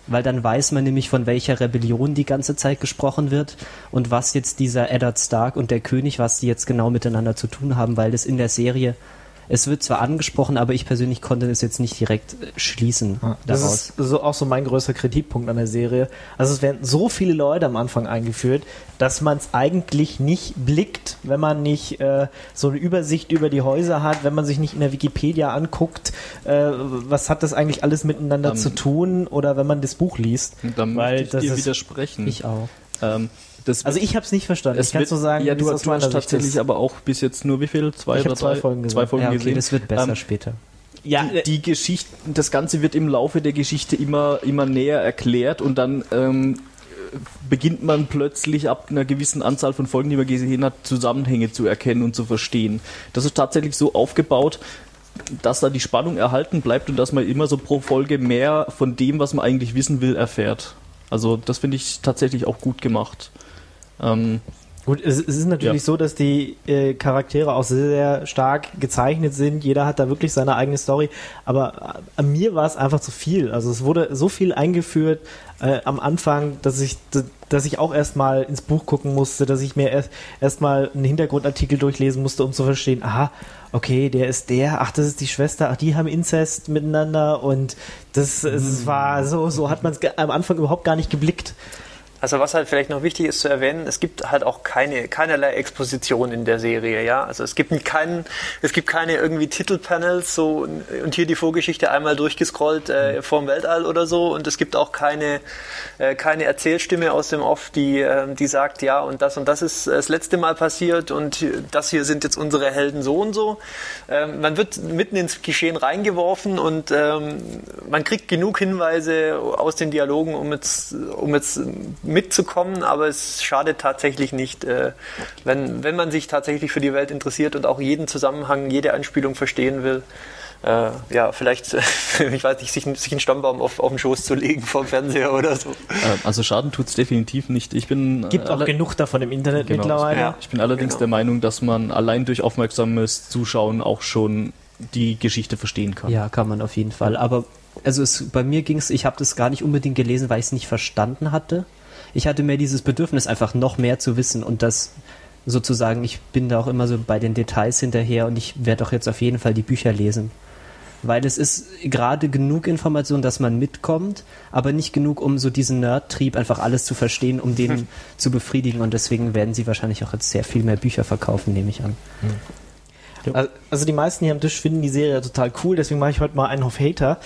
weil dann weiß man nämlich, von welcher Rebellion die ganze Zeit gesprochen wird und was jetzt dieser Eddard Stark und der König, was die jetzt genau miteinander zu tun haben, weil das in der Serie, es wird zwar angesprochen, aber ich persönlich konnte es jetzt nicht direkt äh, schließen Das daraus. ist so auch so mein größter Kritikpunkt an der Serie. Also es werden so viele Leute am Anfang eingeführt, dass man es eigentlich nicht blickt, wenn man nicht äh, so eine Übersicht über die Häuser hat, wenn man sich nicht in der Wikipedia anguckt, äh, was hat das eigentlich alles miteinander Ähm, zu tun oder wenn man das Buch liest. Da Weil möchte ich das dir ist- widersprechen. Ich auch. ähm, das Also ich habe es nicht verstanden. es ich kann so sagen, ja, du, du hast tatsächlich aber auch bis jetzt nur wie viel? Zwei Ich oder zwei drei? Folgen gesehen. zwei Folgen Ja, okay, gesehen. das wird besser Ähm, später. Ja, die, die Geschichte, das Ganze wird im Laufe der Geschichte immer, immer näher erklärt und dann ähm, beginnt man plötzlich ab einer gewissen Anzahl von Folgen, die man gesehen hat, Zusammenhänge zu erkennen und zu verstehen. Das ist tatsächlich so aufgebaut, dass da die Spannung erhalten bleibt und dass man immer so pro Folge mehr von dem, was man eigentlich wissen will, erfährt. Also das finde ich tatsächlich auch gut gemacht. Ähm, Gut, es, es ist natürlich Ja. so, dass die äh, Charaktere auch sehr, sehr stark gezeichnet sind. Jeder hat da wirklich seine eigene Story. Aber äh, an mir war es einfach zu viel. Also es wurde so viel eingeführt äh, am Anfang, dass ich, dass ich auch erstmal ins Buch gucken musste, dass ich mir erst erstmal einen Hintergrundartikel durchlesen musste, um zu verstehen, aha, okay, der ist der, ach, das ist die Schwester, ach, die haben Inzest miteinander und das, es war so, so hat man es am Anfang überhaupt gar nicht geblickt. Also was halt vielleicht noch wichtig ist zu erwähnen, es gibt halt auch keine, keinerlei Exposition in der Serie, ja. Also es gibt keinen, es gibt keine irgendwie Titelpanels so und hier die Vorgeschichte einmal durchgescrollt äh, vorm Weltall oder so und es gibt auch keine, äh, keine Erzählstimme aus dem Off, die, äh, die sagt, ja und das und das ist das letzte Mal passiert und das hier sind jetzt unsere Helden so und so. Ähm, man wird mitten ins Geschehen reingeworfen und ähm, man kriegt genug Hinweise aus den Dialogen, um jetzt, um jetzt mitzukommen, aber es schadet tatsächlich nicht, äh, wenn, wenn man sich tatsächlich für die Welt interessiert und auch jeden Zusammenhang, jede Anspielung verstehen will. Äh, ja, vielleicht, ich weiß nicht, sich, sich einen Stammbaum auf, auf den Schoß zu legen vom Fernseher oder so. Ähm, also Schaden tut's definitiv nicht. Ich bin Gibt auch genug davon im Internet Genau. mittlerweile. Ja. Ich bin allerdings Genau. der Meinung, dass man allein durch aufmerksames Zuschauen auch schon die Geschichte verstehen kann. Ja, kann man auf jeden Fall. Aber also es, bei mir ging es, ich habe das gar nicht unbedingt gelesen, weil ich es nicht verstanden hatte. Ich hatte mehr dieses Bedürfnis, einfach noch mehr zu wissen und das sozusagen, ich bin da auch immer so bei den Details hinterher und ich werde auch jetzt auf jeden Fall die Bücher lesen. Weil es ist gerade genug Information, dass man mitkommt, aber nicht genug, um so diesen Nerd-Trieb einfach alles zu verstehen, um den zu befriedigen. Und deswegen werden sie wahrscheinlich auch jetzt sehr viel mehr Bücher verkaufen, nehme ich an. Al- Also die meisten hier am Tisch finden die Serie total cool, deswegen mache ich heute mal einen auf Hater.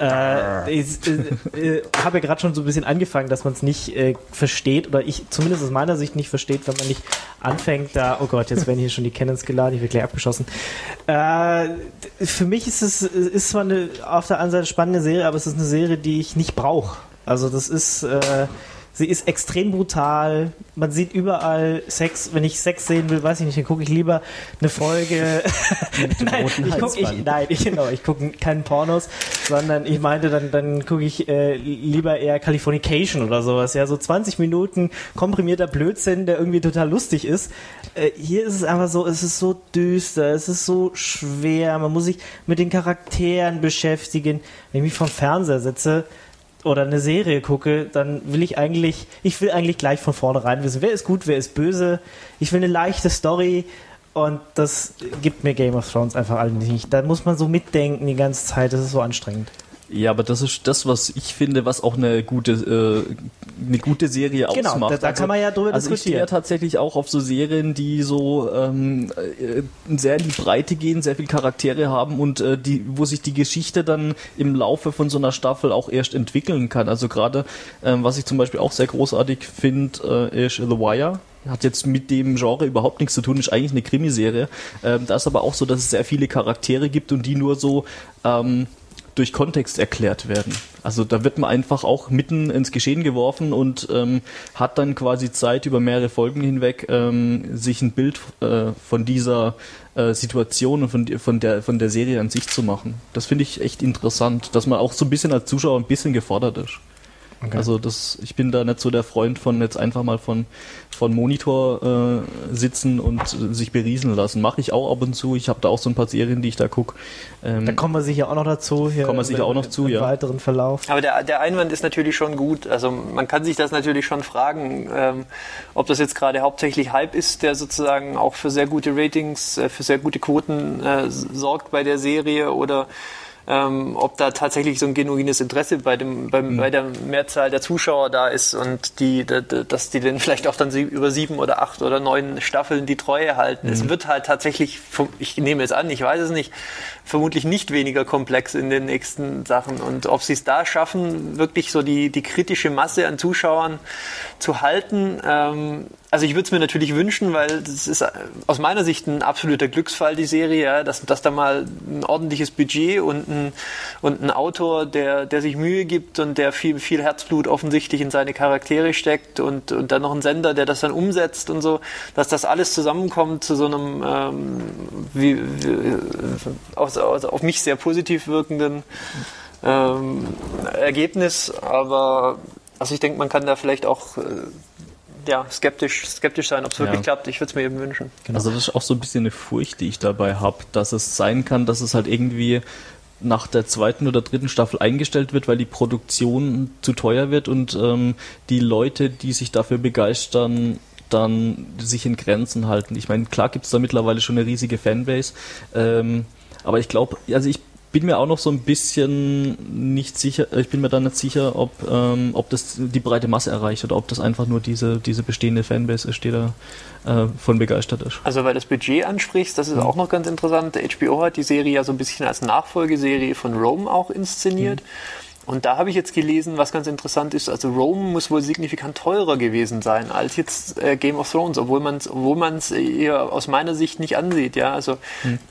Äh, ich äh, äh, habe ja gerade schon so ein bisschen angefangen, dass man es nicht äh, versteht oder ich zumindest aus meiner Sicht nicht versteht, wenn man nicht anfängt da, oh Gott, jetzt werden hier schon die Cannons geladen, ich werde gleich abgeschossen. Äh, für mich ist es ist zwar eine auf der anderen Seite spannende Serie, aber es ist eine Serie, die ich nicht brauche. Also das ist äh, Sie ist extrem brutal. Man sieht überall Sex. Wenn ich Sex sehen will, weiß ich nicht, dann gucke ich lieber eine Folge. nein, ich guck, ich, nein, ich, genau, ich gucke keinen Pornos, sondern ich meinte, dann, dann gucke ich äh, lieber eher Californication oder sowas. Ja, so 20 Minuten komprimierter Blödsinn, der irgendwie total lustig ist. Äh, hier ist es einfach so, es ist so düster, es ist so schwer. Man muss sich mit den Charakteren beschäftigen. Wenn ich mich vom Fernseher setze, oder eine Serie gucke, dann will ich eigentlich, ich will eigentlich gleich von vornherein wissen, wer ist gut, wer ist böse. Ich will eine leichte Story und das gibt mir Game of Thrones einfach alle nicht. Da muss man so mitdenken die ganze Zeit, das ist so anstrengend. Ja, aber das ist das, was ich finde, was auch eine gute, äh, eine gute Serie Genau, ausmacht. da- da kann man ja drüber also ich stehe ja diskutieren. tatsächlich auch auf so Serien, die so ähm, äh, sehr in die Breite gehen, sehr viel Charaktere haben und äh, die, wo sich die Geschichte dann im Laufe von so einer Staffel auch erst entwickeln kann. Also gerade, ähm, was ich zum Beispiel auch sehr großartig finde, äh, ist The Wire. Hat jetzt mit dem Genre überhaupt nichts zu tun, ist eigentlich eine Krimiserie. Ähm, da ist aber auch so, dass es sehr viele Charaktere gibt und die nur so ähm, durch Kontext erklärt werden. Also da wird man einfach auch mitten ins Geschehen geworfen und ähm, hat dann quasi Zeit über mehrere Folgen hinweg ähm, sich ein Bild äh, von dieser äh, Situation und von, von, der, von der Serie an sich zu machen. Das finde ich echt interessant, dass man auch so ein bisschen als Zuschauer ein bisschen gefordert ist. Also das, ich bin da nicht so der Freund von jetzt einfach mal von, von Monitor äh, sitzen und äh, sich berieseln lassen. Mache ich auch ab und zu. Ich habe da auch so ein paar Serien, die ich da gucke. Ähm, Da kommen wir sicher auch noch dazu. Hier Kommen wir sicher im- auch noch zu, im ja. weiteren Verlauf. Aber der, der Einwand ist natürlich schon gut. Also man kann sich das natürlich schon fragen, ähm, ob das jetzt gerade hauptsächlich Hype ist, der sozusagen auch für sehr gute Ratings, äh, für sehr gute Quoten äh, sorgt bei der Serie oder ähm, ob da tatsächlich so ein genuines Interesse bei, dem, beim, bei der Mehrzahl der Zuschauer da ist und die, dass die dann vielleicht auch dann über sieben oder acht oder neun Staffeln die Treue halten. Es wird halt tatsächlich, ich nehme es an, ich weiß es nicht, vermutlich nicht weniger komplex in den nächsten Sachen. Und ob sie es da schaffen, wirklich so die, die kritische Masse an Zuschauern zu halten, ähm, also ich würde es mir natürlich wünschen, weil das ist äh, aus meiner Sicht ein absoluter Glücksfall, die Serie, ja, dass, dass da mal ein ordentliches Budget und ein, und ein Autor, der, der sich Mühe gibt und der viel, viel Herzblut offensichtlich in seine Charaktere steckt und, und dann noch ein Sender, der das dann umsetzt und so, dass das alles zusammenkommt zu so einem ähm, wie, wie, aus, aus, auf mich sehr positiv wirkenden ähm, Ergebnis, aber also ich denke, man kann da vielleicht auch äh, ja, skeptisch, skeptisch sein, ob es wirklich Ja. klappt. Ich würde es mir eben wünschen. Also das ist auch so ein bisschen eine Furcht, die ich dabei habe, dass es sein kann, dass es halt irgendwie nach der zweiten oder dritten Staffel eingestellt wird, weil die Produktion zu teuer wird und ähm, die Leute, die sich dafür begeistern, dann sich in Grenzen halten. Ich meine, klar gibt es da mittlerweile schon eine riesige Fanbase, ähm, aber ich glaube, also ich bin mir auch noch so ein bisschen nicht sicher, ich bin mir da nicht sicher, ob, ähm, ob das die breite Masse erreicht oder ob das einfach nur diese, diese bestehende Fanbase ist, die da äh, von begeistert ist. Also weil das Budget ansprichst, das ist auch noch ganz interessant. HBO hat die Serie ja so ein bisschen als Nachfolgeserie von Rome auch inszeniert. Und da habe ich jetzt gelesen, was ganz interessant ist, also Rome muss wohl signifikant teurer gewesen sein als jetzt äh, Game of Thrones, obwohl man es obwohl man's eher aus meiner Sicht nicht ansieht. Ja, also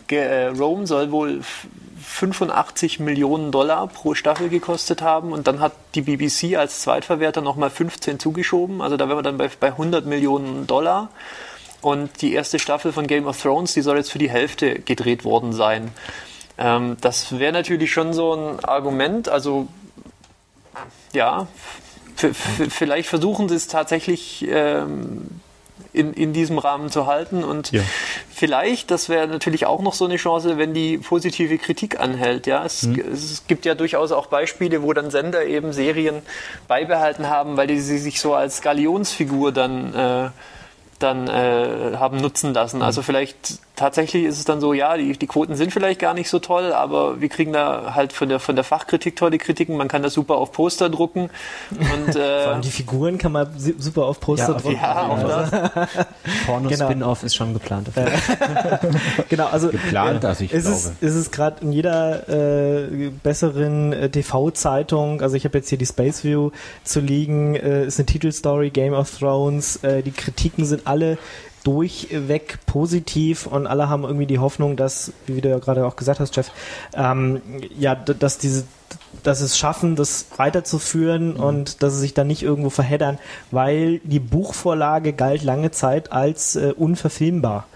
ge- äh, Rome soll wohl f- 85 Millionen Dollar pro Staffel gekostet haben und dann hat die BBC als Zweitverwerter nochmal 15 zugeschoben. Also da wären wir dann bei, bei 100 Millionen Dollar. Und die erste Staffel von Game of Thrones, die soll jetzt für die Hälfte gedreht worden sein. Ähm, das wäre natürlich schon so ein Argument. Also ja, vielleicht versuchen sie es tatsächlich ähm, in, in diesem Rahmen zu halten und Ja. vielleicht, das wäre natürlich auch noch so eine Chance, wenn die positive Kritik anhält. Ja, es, es gibt ja durchaus auch Beispiele, wo dann Sender eben Serien beibehalten haben, weil die sie sich so als Galionsfigur dann äh, dann äh, haben nutzen lassen. Also vielleicht tatsächlich ist es dann so, ja, die, die Quoten sind vielleicht gar nicht so toll, aber wir kriegen da halt von der von der Fachkritik tolle Kritiken. Man kann das super auf Poster drucken und Vor äh, allem die Figuren kann man super auf Poster Ja, drucken. ja, auch das. Porno-Spin-Off ist schon geplant. Genau, also Geplant, also ich ist glaube. es, ist es gerade in jeder äh, besseren äh, TV-Zeitung, also ich habe jetzt hier die Space View zu liegen, äh, ist eine Titelstory, Game of Thrones, äh, die Kritiken sind alle durchweg positiv und alle haben irgendwie die Hoffnung, dass, wie du ja gerade auch gesagt hast, Jeff, ähm, ja, dass diese dass es schaffen, das weiterzuführen und dass sie sich da nicht irgendwo verheddern, weil die Buchvorlage galt lange Zeit als äh, unverfilmbar.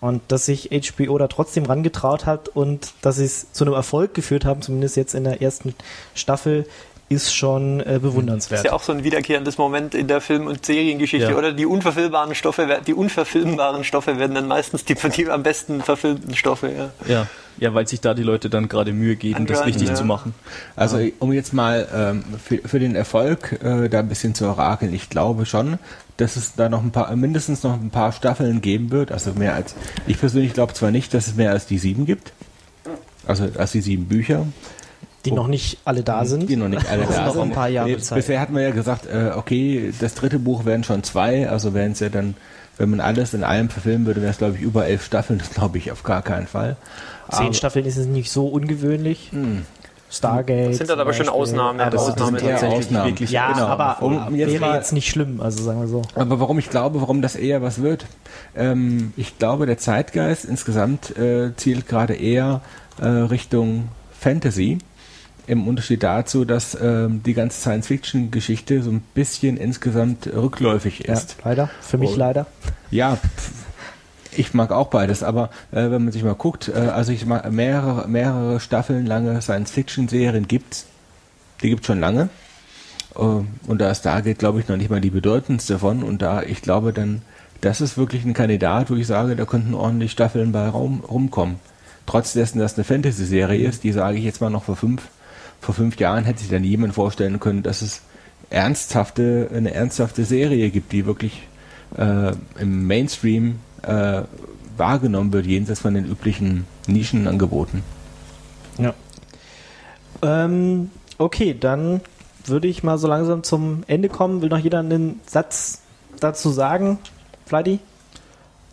Und dass sich HBO da trotzdem rangetraut hat und dass sie es zu einem Erfolg geführt haben, zumindest jetzt in der ersten Staffel, ist schon äh, Das bewundernswert. ist ja auch so ein wiederkehrendes Moment in der Film- und Seriengeschichte, Ja. oder? Die unverfilmbaren Stoffe, die unverfilmbaren Stoffe werden dann meistens die, die am besten verfilmten Stoffe, ja. Ja, ja, weil sich da die Leute dann gerade Mühe geben, das Angreifen, richtig ja. zu machen. Also um jetzt mal ähm, für, für den Erfolg äh, da ein bisschen zu orakeln, ich glaube schon, dass es da noch ein paar, mindestens noch ein paar Staffeln geben wird. Also mehr als, ich persönlich glaube zwar nicht, dass es mehr als die sieben gibt, also als die sieben Bücher, die noch nicht alle da sind. die noch nicht alle Das da ist noch sind. ein paar Jahre Nee, Zeit. Bisher hatten wir ja gesagt, äh, okay, das dritte Buch wären schon zwei, also wären es ja dann, wenn man alles in allem verfilmen würde, wäre es glaube ich über elf Staffeln, das glaube ich auf gar keinen Fall. Zehn Aber- Staffeln ist es nicht so ungewöhnlich. Stargate. Das sind dann aber schon. Ausnahmen, Aber das das sind sind Ausnahmen eher tatsächlich. Ausnahmen. wirklich- Ja, Genau. aber Um- um jetzt wäre mal- jetzt nicht schlimm, also sagen wir so. Aber warum ich glaube, warum das eher was wird, ähm, ich glaube, der Zeitgeist insgesamt äh, zielt gerade eher äh, Richtung Fantasy. Im Unterschied dazu, dass ähm, die ganze Science-Fiction-Geschichte so ein bisschen insgesamt rückläufig Ja, ist. leider. Für mich Oh. leider. Ja, ich mag auch beides, aber äh, wenn man sich mal guckt, äh, also ich mag mehrere, mehrere Staffeln lange Science-Fiction-Serien gibt's. Die gibt's schon lange. Äh, und da Stargate, glaube ich, noch nicht mal die bedeutendste von. Und da, ich glaube dann, das ist wirklich ein Kandidat, wo ich sage, da könnten ordentlich Staffeln bei Raum, rumkommen. Trotz dessen, dass es eine Fantasy-Serie ist, die sage ich jetzt mal noch vor fünf, vor fünf Jahren hätte sich dann niemand vorstellen können, dass es ernsthafte, eine ernsthafte Serie gibt, die wirklich äh, im Mainstream äh, wahrgenommen wird, jenseits von den üblichen Nischenangeboten. Ja. Ähm, okay, dann würde ich mal so langsam zum Ende kommen. Will noch jeder einen Satz dazu sagen? Flighty?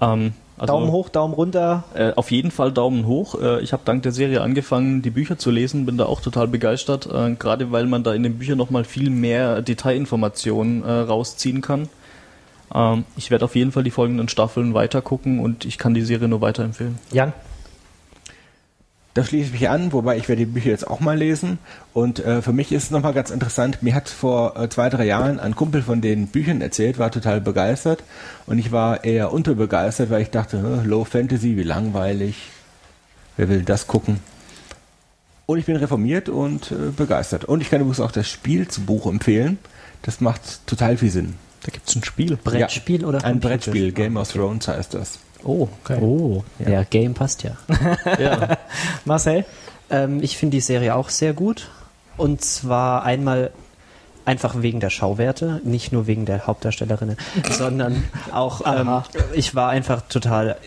Ähm, also, Daumen hoch, Daumen runter. Äh, auf jeden Fall Daumen hoch. Äh, ich habe dank der Serie angefangen, die Bücher zu lesen, bin da auch total begeistert, äh, gerade weil man da in den Büchern nochmal viel mehr Detailinformationen äh, rausziehen kann. Ähm, ich werde auf jeden Fall die folgenden Staffeln weitergucken und ich kann die Serie nur weiterempfehlen. Jan? Da schließe ich mich an, wobei ich werde die Bücher jetzt auch mal lesen. Und äh, für mich ist es nochmal ganz interessant. Mir hat vor äh, zwei, drei Jahren ein Kumpel von den Büchern erzählt, war total begeistert. Und ich war eher unterbegeistert, weil ich dachte, Low Fantasy, wie langweilig. Wer will das gucken? Und ich bin reformiert und äh, begeistert. Und ich kann übrigens auch das Spiel zum Buch empfehlen. Das macht total viel Sinn. Da gibt's ein Spiel. Brettspiel oder Ein? Brettspiel, Game of Thrones heißt das. Oh, okay. Oh, ja. Game passt ja. ja. Marcel? Ähm, ich finde die Serie auch sehr gut. Und zwar einmal einfach wegen der Schauwerte, nicht nur wegen der Hauptdarstellerinnen, sondern auch, ähm, ich war einfach total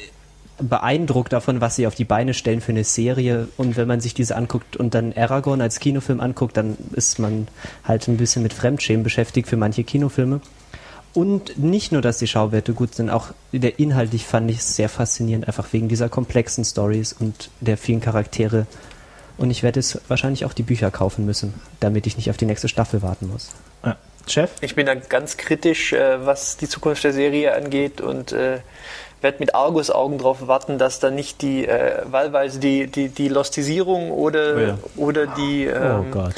beeindruckt davon, was sie auf die Beine stellen für eine Serie. Und wenn man sich diese anguckt und dann Aragorn als Kinofilm anguckt, dann ist man halt ein bisschen mit Fremdschämen beschäftigt für manche Kinofilme. Und nicht nur, dass die Schauwerte gut sind, auch der inhaltlich fand ich es sehr faszinierend, einfach wegen dieser komplexen Stories und der vielen Charaktere. Und ich werde es wahrscheinlich auch die Bücher kaufen müssen, damit ich nicht auf die nächste Staffel warten muss. Ja. Chef? Ich bin da ganz kritisch, äh, was die Zukunft der Serie angeht und äh, werde mit Argusaugen darauf warten, dass da nicht die äh, wahlweise die, die, die Lostisierung oder, Oh ja. oder die, Oh ähm, Gott.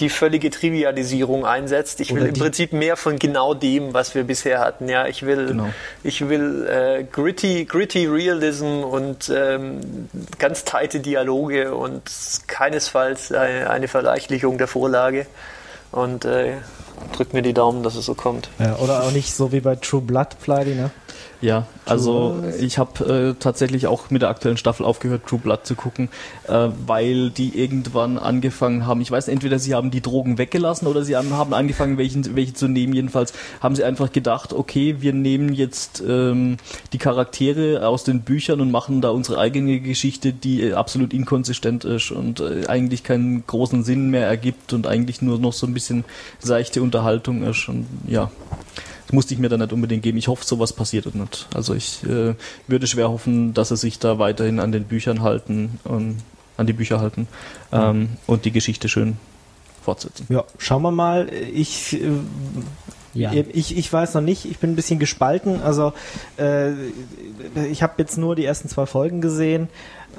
Die völlige Trivialisierung einsetzt. Ich will im Prinzip mehr von genau dem, was wir bisher hatten. Ja, ich will, Genau. ich will äh, gritty, gritty Realism und ähm, ganz teite Dialoge und keinesfalls eine, eine Verleichtlichung der Vorlage. Und äh, drückt mir die Daumen, dass es so kommt. Ja, oder auch nicht so wie bei True Blood, Pleidi, ne? Ja, also ich habe äh, tatsächlich auch mit der aktuellen Staffel aufgehört, True Blood zu gucken, äh, weil die irgendwann angefangen haben, ich weiß entweder sie haben die Drogen weggelassen oder sie haben, haben angefangen, welchen, welche zu nehmen. Jedenfalls haben sie einfach gedacht, okay, wir nehmen jetzt ähm, die Charaktere aus den Büchern und machen da unsere eigene Geschichte, die äh, absolut inkonsistent ist und äh, eigentlich keinen großen Sinn mehr ergibt und eigentlich nur noch so ein bisschen seichte Unterhaltung ist. Und ja, das musste ich mir dann nicht unbedingt geben. Ich hoffe, sowas passiert nicht. Also ich äh, würde schwer hoffen, dass sie sich da weiterhin an den Büchern halten, ähm, an die Bücher halten ähm, und die Geschichte schön fortsetzen. Ja, schauen wir mal. Ich, äh, Ja. ich, ich weiß noch nicht, ich bin ein bisschen gespalten. Also äh, ich habe jetzt nur die ersten zwei Folgen gesehen.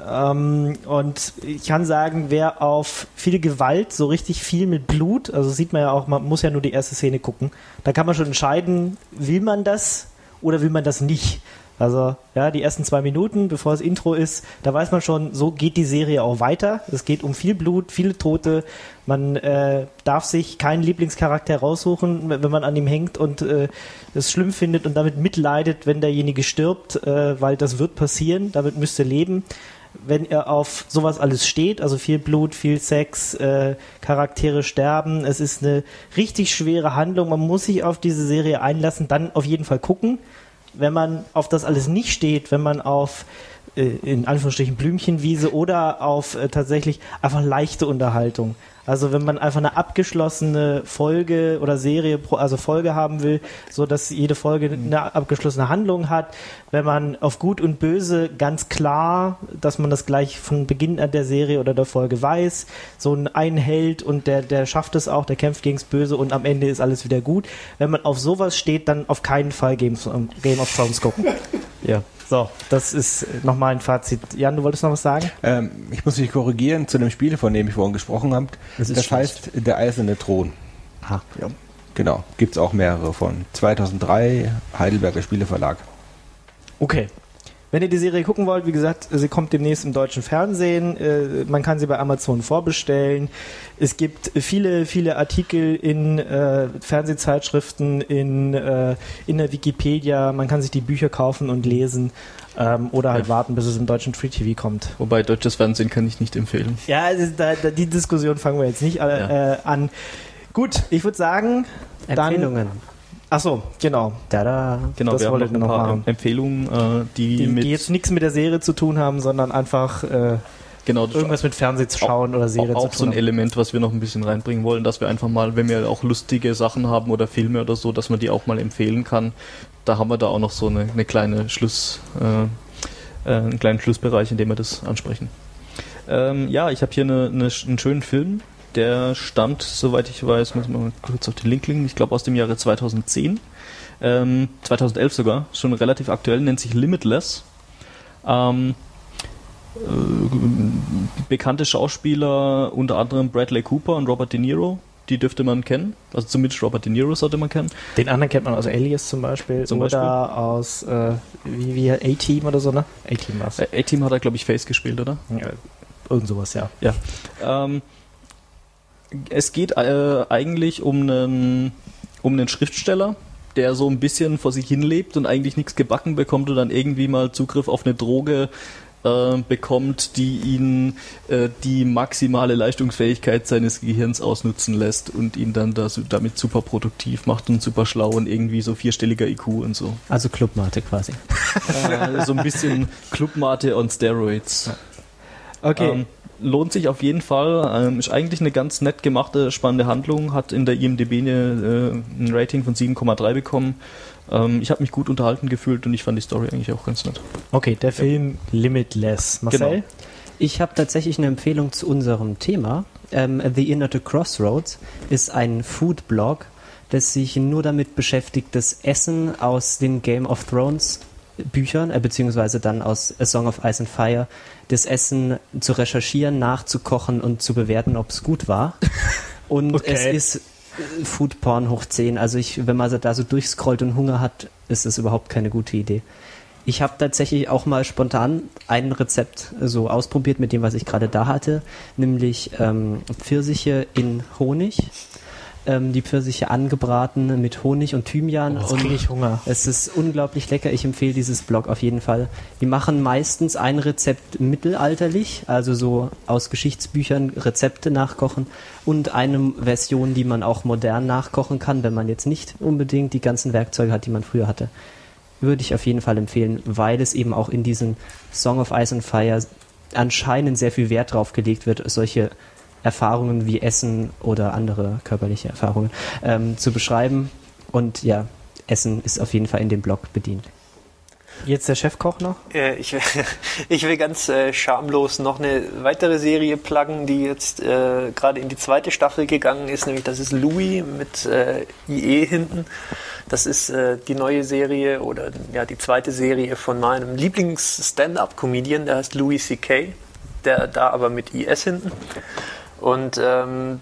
Ähm, und ich kann sagen, wer auf viel Gewalt, so richtig viel mit Blut, also sieht man ja auch, man muss ja nur die erste Szene gucken, da kann man schon entscheiden, will man das oder will man das nicht. Also, ja, die ersten zwei Minuten, bevor das Intro ist, da weiß man schon, so geht die Serie auch weiter. Es geht um viel Blut, viele Tote. Man äh, darf sich keinen Lieblingscharakter raussuchen, wenn man an ihm hängt und äh, es schlimm findet und damit mitleidet, wenn derjenige stirbt, äh, weil das wird passieren, damit müsst ihr leben. Wenn ihr auf sowas alles steht, also viel Blut, viel Sex, äh, Charaktere sterben, es ist eine richtig schwere Handlung, man muss sich auf diese Serie einlassen, dann auf jeden Fall gucken wenn man auf das alles nicht steht, wenn man auf äh, in Anführungsstrichen Blümchenwiese oder auf äh, tatsächlich einfach leichte Unterhaltung. Also wenn man einfach eine abgeschlossene Folge oder Serie, pro- also Folge haben will, so dass jede Folge eine abgeschlossene Handlung hat, wenn man auf Gut und Böse ganz klar, dass man das gleich von Beginn an der Serie oder der Folge weiß, so ein ein Held und der, der schafft es auch, der kämpft gegens Böse und am Ende ist alles wieder gut. Wenn man auf sowas steht, dann auf keinen Fall Game, Game of Thrones gucken. Ja. So, das ist nochmal ein Fazit. Jan, du wolltest noch was sagen? Ähm, ich muss mich korrigieren zu dem Spiel, von dem ich vorhin gesprochen habe. Das Das, schlecht. heißt Der Eiserne Thron. Ah, Genau, gibt es auch mehrere von. 2003, Heidelberger Spieleverlag. Okay. Wenn ihr die Serie gucken wollt, wie gesagt, sie kommt demnächst im deutschen Fernsehen. Äh, man kann sie bei Amazon vorbestellen. Es gibt viele, viele Artikel in äh, Fernsehzeitschriften, in, äh, in der Wikipedia. Man kann sich die Bücher kaufen und lesen ähm, oder halt Ja. warten, bis es im deutschen Free TV kommt. Wobei deutsches Fernsehen kann ich nicht empfehlen. Ja, also da, da, die Diskussion fangen wir jetzt nicht äh, Ja. äh, an. Gut, ich würde sagen, dann. Achso, genau. Tada. Genau, Das wir haben noch ein paar machen. Empfehlungen, äh, die, Die, mit die jetzt nichts mit der Serie zu tun haben, sondern einfach äh, genau irgendwas mit Fernsehen zu schauen oder Serie auch, auch so ein haben. Element, was wir noch ein bisschen reinbringen wollen, dass wir einfach mal, wenn wir auch lustige Sachen haben oder Filme oder so, dass man die auch mal empfehlen kann. Da haben wir da auch noch so eine, eine kleine Schluss, äh, äh, einen kleinen Schlussbereich, in dem wir das ansprechen. Ähm, ja, ich habe hier eine, eine, einen schönen Film, der stammt, soweit ich weiß, muss man mal kurz auf den Link klicken, ich glaube aus dem Jahre 2010. Ähm, 2011 sogar, schon relativ aktuell, nennt sich Limitless. Ähm, äh, bekannte Schauspieler, unter anderem Bradley Cooper und Robert De Niro, die dürfte man kennen. Also zumindest Robert De Niro sollte man kennen. Den anderen kennt man aus Alias zum Beispiel Zum oder aus äh, wie, wie A-Team oder so, ne? A-Team war's. A-Team hat er, glaube ich, Face gespielt, oder? Ja, irgend sowas, ja. Ja. Ähm, es geht äh, eigentlich um einen, um einen Schriftsteller, der so ein bisschen vor sich hin lebt und eigentlich nichts gebacken bekommt und dann irgendwie mal Zugriff auf eine Droge äh, bekommt, die ihn äh, die maximale Leistungsfähigkeit seines Gehirns ausnutzen lässt und ihn dann da, so- damit super produktiv macht und super schlau und irgendwie so vierstelliger IQ und so. Also Clubmate quasi. Äh, so ein bisschen Clubmate on Steroids. Okay. Ähm, lohnt sich auf jeden Fall. Ähm, ist eigentlich eine ganz nett gemachte, spannende Handlung. Hat in der IMDb eine, äh, ein Rating von 7,3 bekommen. Ähm, ich habe mich gut unterhalten gefühlt und ich fand die Story eigentlich auch ganz nett. okay, der Film Limitless. Marcel? Genau. Ich habe tatsächlich eine Empfehlung zu unserem Thema. Ähm, The Inner to Crossroads ist ein Food-Blog, das sich nur damit beschäftigt, das Essen aus den Game of Thrones Büchern, äh, beziehungsweise dann aus A Song of Ice and Fire, das Essen zu recherchieren, nachzukochen und zu bewerten, ob es gut war. Und Okay. es ist äh, Food Porn hoch 10. Also ich, wenn man da so durchscrollt und Hunger hat, ist es überhaupt keine gute Idee. Ich habe tatsächlich auch mal spontan ein Rezept so ausprobiert mit dem, was ich gerade da hatte, nämlich ähm, Pfirsiche in Honig. Ähm, die Pfirsiche angebraten mit Honig und Thymian. Jetzt und ich Hunger. es ist unglaublich lecker. Ich empfehle dieses Blog auf jeden Fall. Die machen meistens ein Rezept mittelalterlich, also so aus Geschichtsbüchern Rezepte nachkochen und eine Version, die man auch modern nachkochen kann, wenn man jetzt nicht unbedingt die ganzen Werkzeuge hat, die man früher hatte. Würde ich auf jeden Fall empfehlen, weil es eben auch in diesem Song of Ice and Fire anscheinend sehr viel Wert drauf gelegt wird, solche Erfahrungen wie Essen oder andere körperliche Erfahrungen ähm, zu beschreiben. Und ja, Essen ist auf jeden Fall in dem Blog bedient. Jetzt der Chefkoch noch? Äh, ich, will, ich will ganz äh, schamlos noch eine weitere Serie pluggen, die jetzt äh, gerade in die zweite Staffel gegangen ist, nämlich das ist Louis mit äh, IE hinten. Das ist äh, die neue Serie oder ja die zweite Serie von meinem Lieblings-Stand-up-Comedian, der heißt Louis C.K., der da aber mit IS hinten. Und ähm,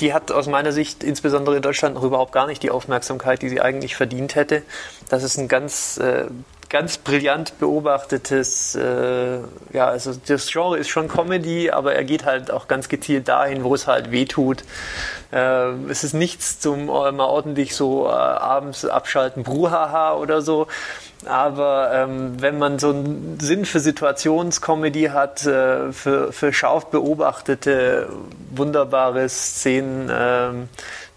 die hat aus meiner Sicht insbesondere in Deutschland noch überhaupt gar nicht die Aufmerksamkeit, die sie eigentlich verdient hätte. Das ist ein ganz, äh, ganz brillant beobachtetes, äh, ja, also das Genre ist schon Comedy, aber er geht halt auch ganz gezielt dahin, wo es halt weh tut. Äh, es ist nichts zum äh, mal ordentlich so äh, abends abschalten, Bruhaha oder so. Aber ähm, wenn man so einen Sinn für Situationscomedy hat, äh, für, für scharf beobachtete, wunderbare Szenen, ähm,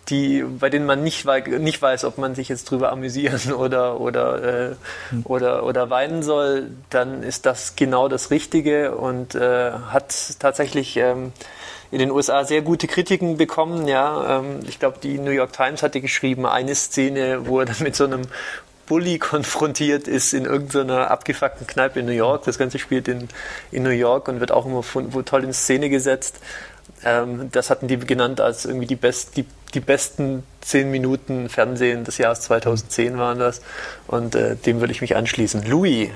die, bei denen man nicht, nicht weiß, ob man sich jetzt drüber amüsieren oder, oder, äh, oder, oder weinen soll, dann ist das genau das Richtige und äh, hat tatsächlich ähm, in den USA sehr gute Kritiken bekommen. Ja, ähm, ich glaube, die New York Times hatte geschrieben, eine Szene, wo er dann mit so einem Bully konfrontiert ist in irgendeiner abgefuckten Kneipe in New York. Das Ganze spielt in, in New York und wird auch immer von, wo toll in Szene gesetzt. Ähm, das hatten die genannt als irgendwie die, best, die, die besten zehn Minuten Fernsehen des Jahres 2010 waren das. Und äh, dem würde ich mich anschließen. Louis.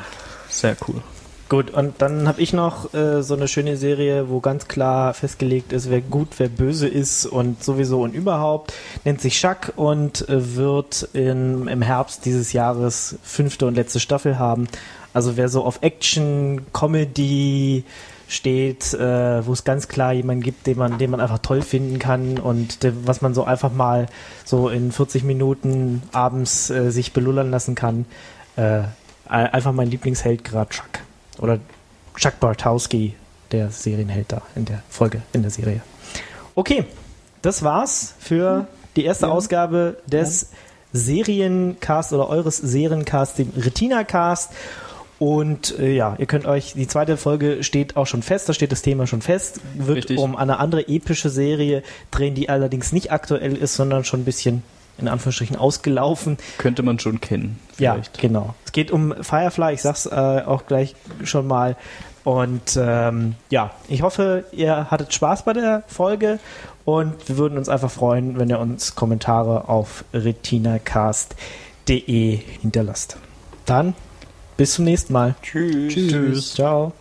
Sehr cool. Gut, und dann habe ich noch äh, so eine schöne Serie, wo ganz klar festgelegt ist, wer gut, wer böse ist und sowieso und überhaupt. Nennt sich Schack und äh, wird in, im Herbst dieses Jahres fünfte und letzte Staffel haben. Also wer so auf Action, Comedy steht, äh, wo es ganz klar jemanden gibt, den man, den man einfach toll finden kann und der, was man so einfach mal so in 40 Minuten abends äh, sich belullern lassen kann. Äh, einfach mein Lieblingsheld gerade Chuck. Oder Chuck Bartowski, der Serienheld da in der Folge, in der Serie. Okay, das war's für die erste Ausgabe des Seriencast oder eures Seriencast, dem Retina-Cast. Und äh, ja, ihr könnt euch, die zweite Folge steht auch schon fest, da steht das Thema schon fest, wird Richtig. um eine andere epische Serie drehen, die allerdings nicht aktuell ist, sondern schon ein bisschen in Anführungsstrichen ausgelaufen. Könnte man schon kennen. Ja, Vielleicht. genau. Es geht um Firefly, ich sag's äh, auch gleich schon mal. Und ähm, ja, ich hoffe, ihr hattet Spaß bei der Folge und wir würden uns einfach freuen, wenn ihr uns Kommentare auf retinacast.de hinterlasst. Dann bis zum nächsten Mal. Tschüss. Tschüss. Ciao.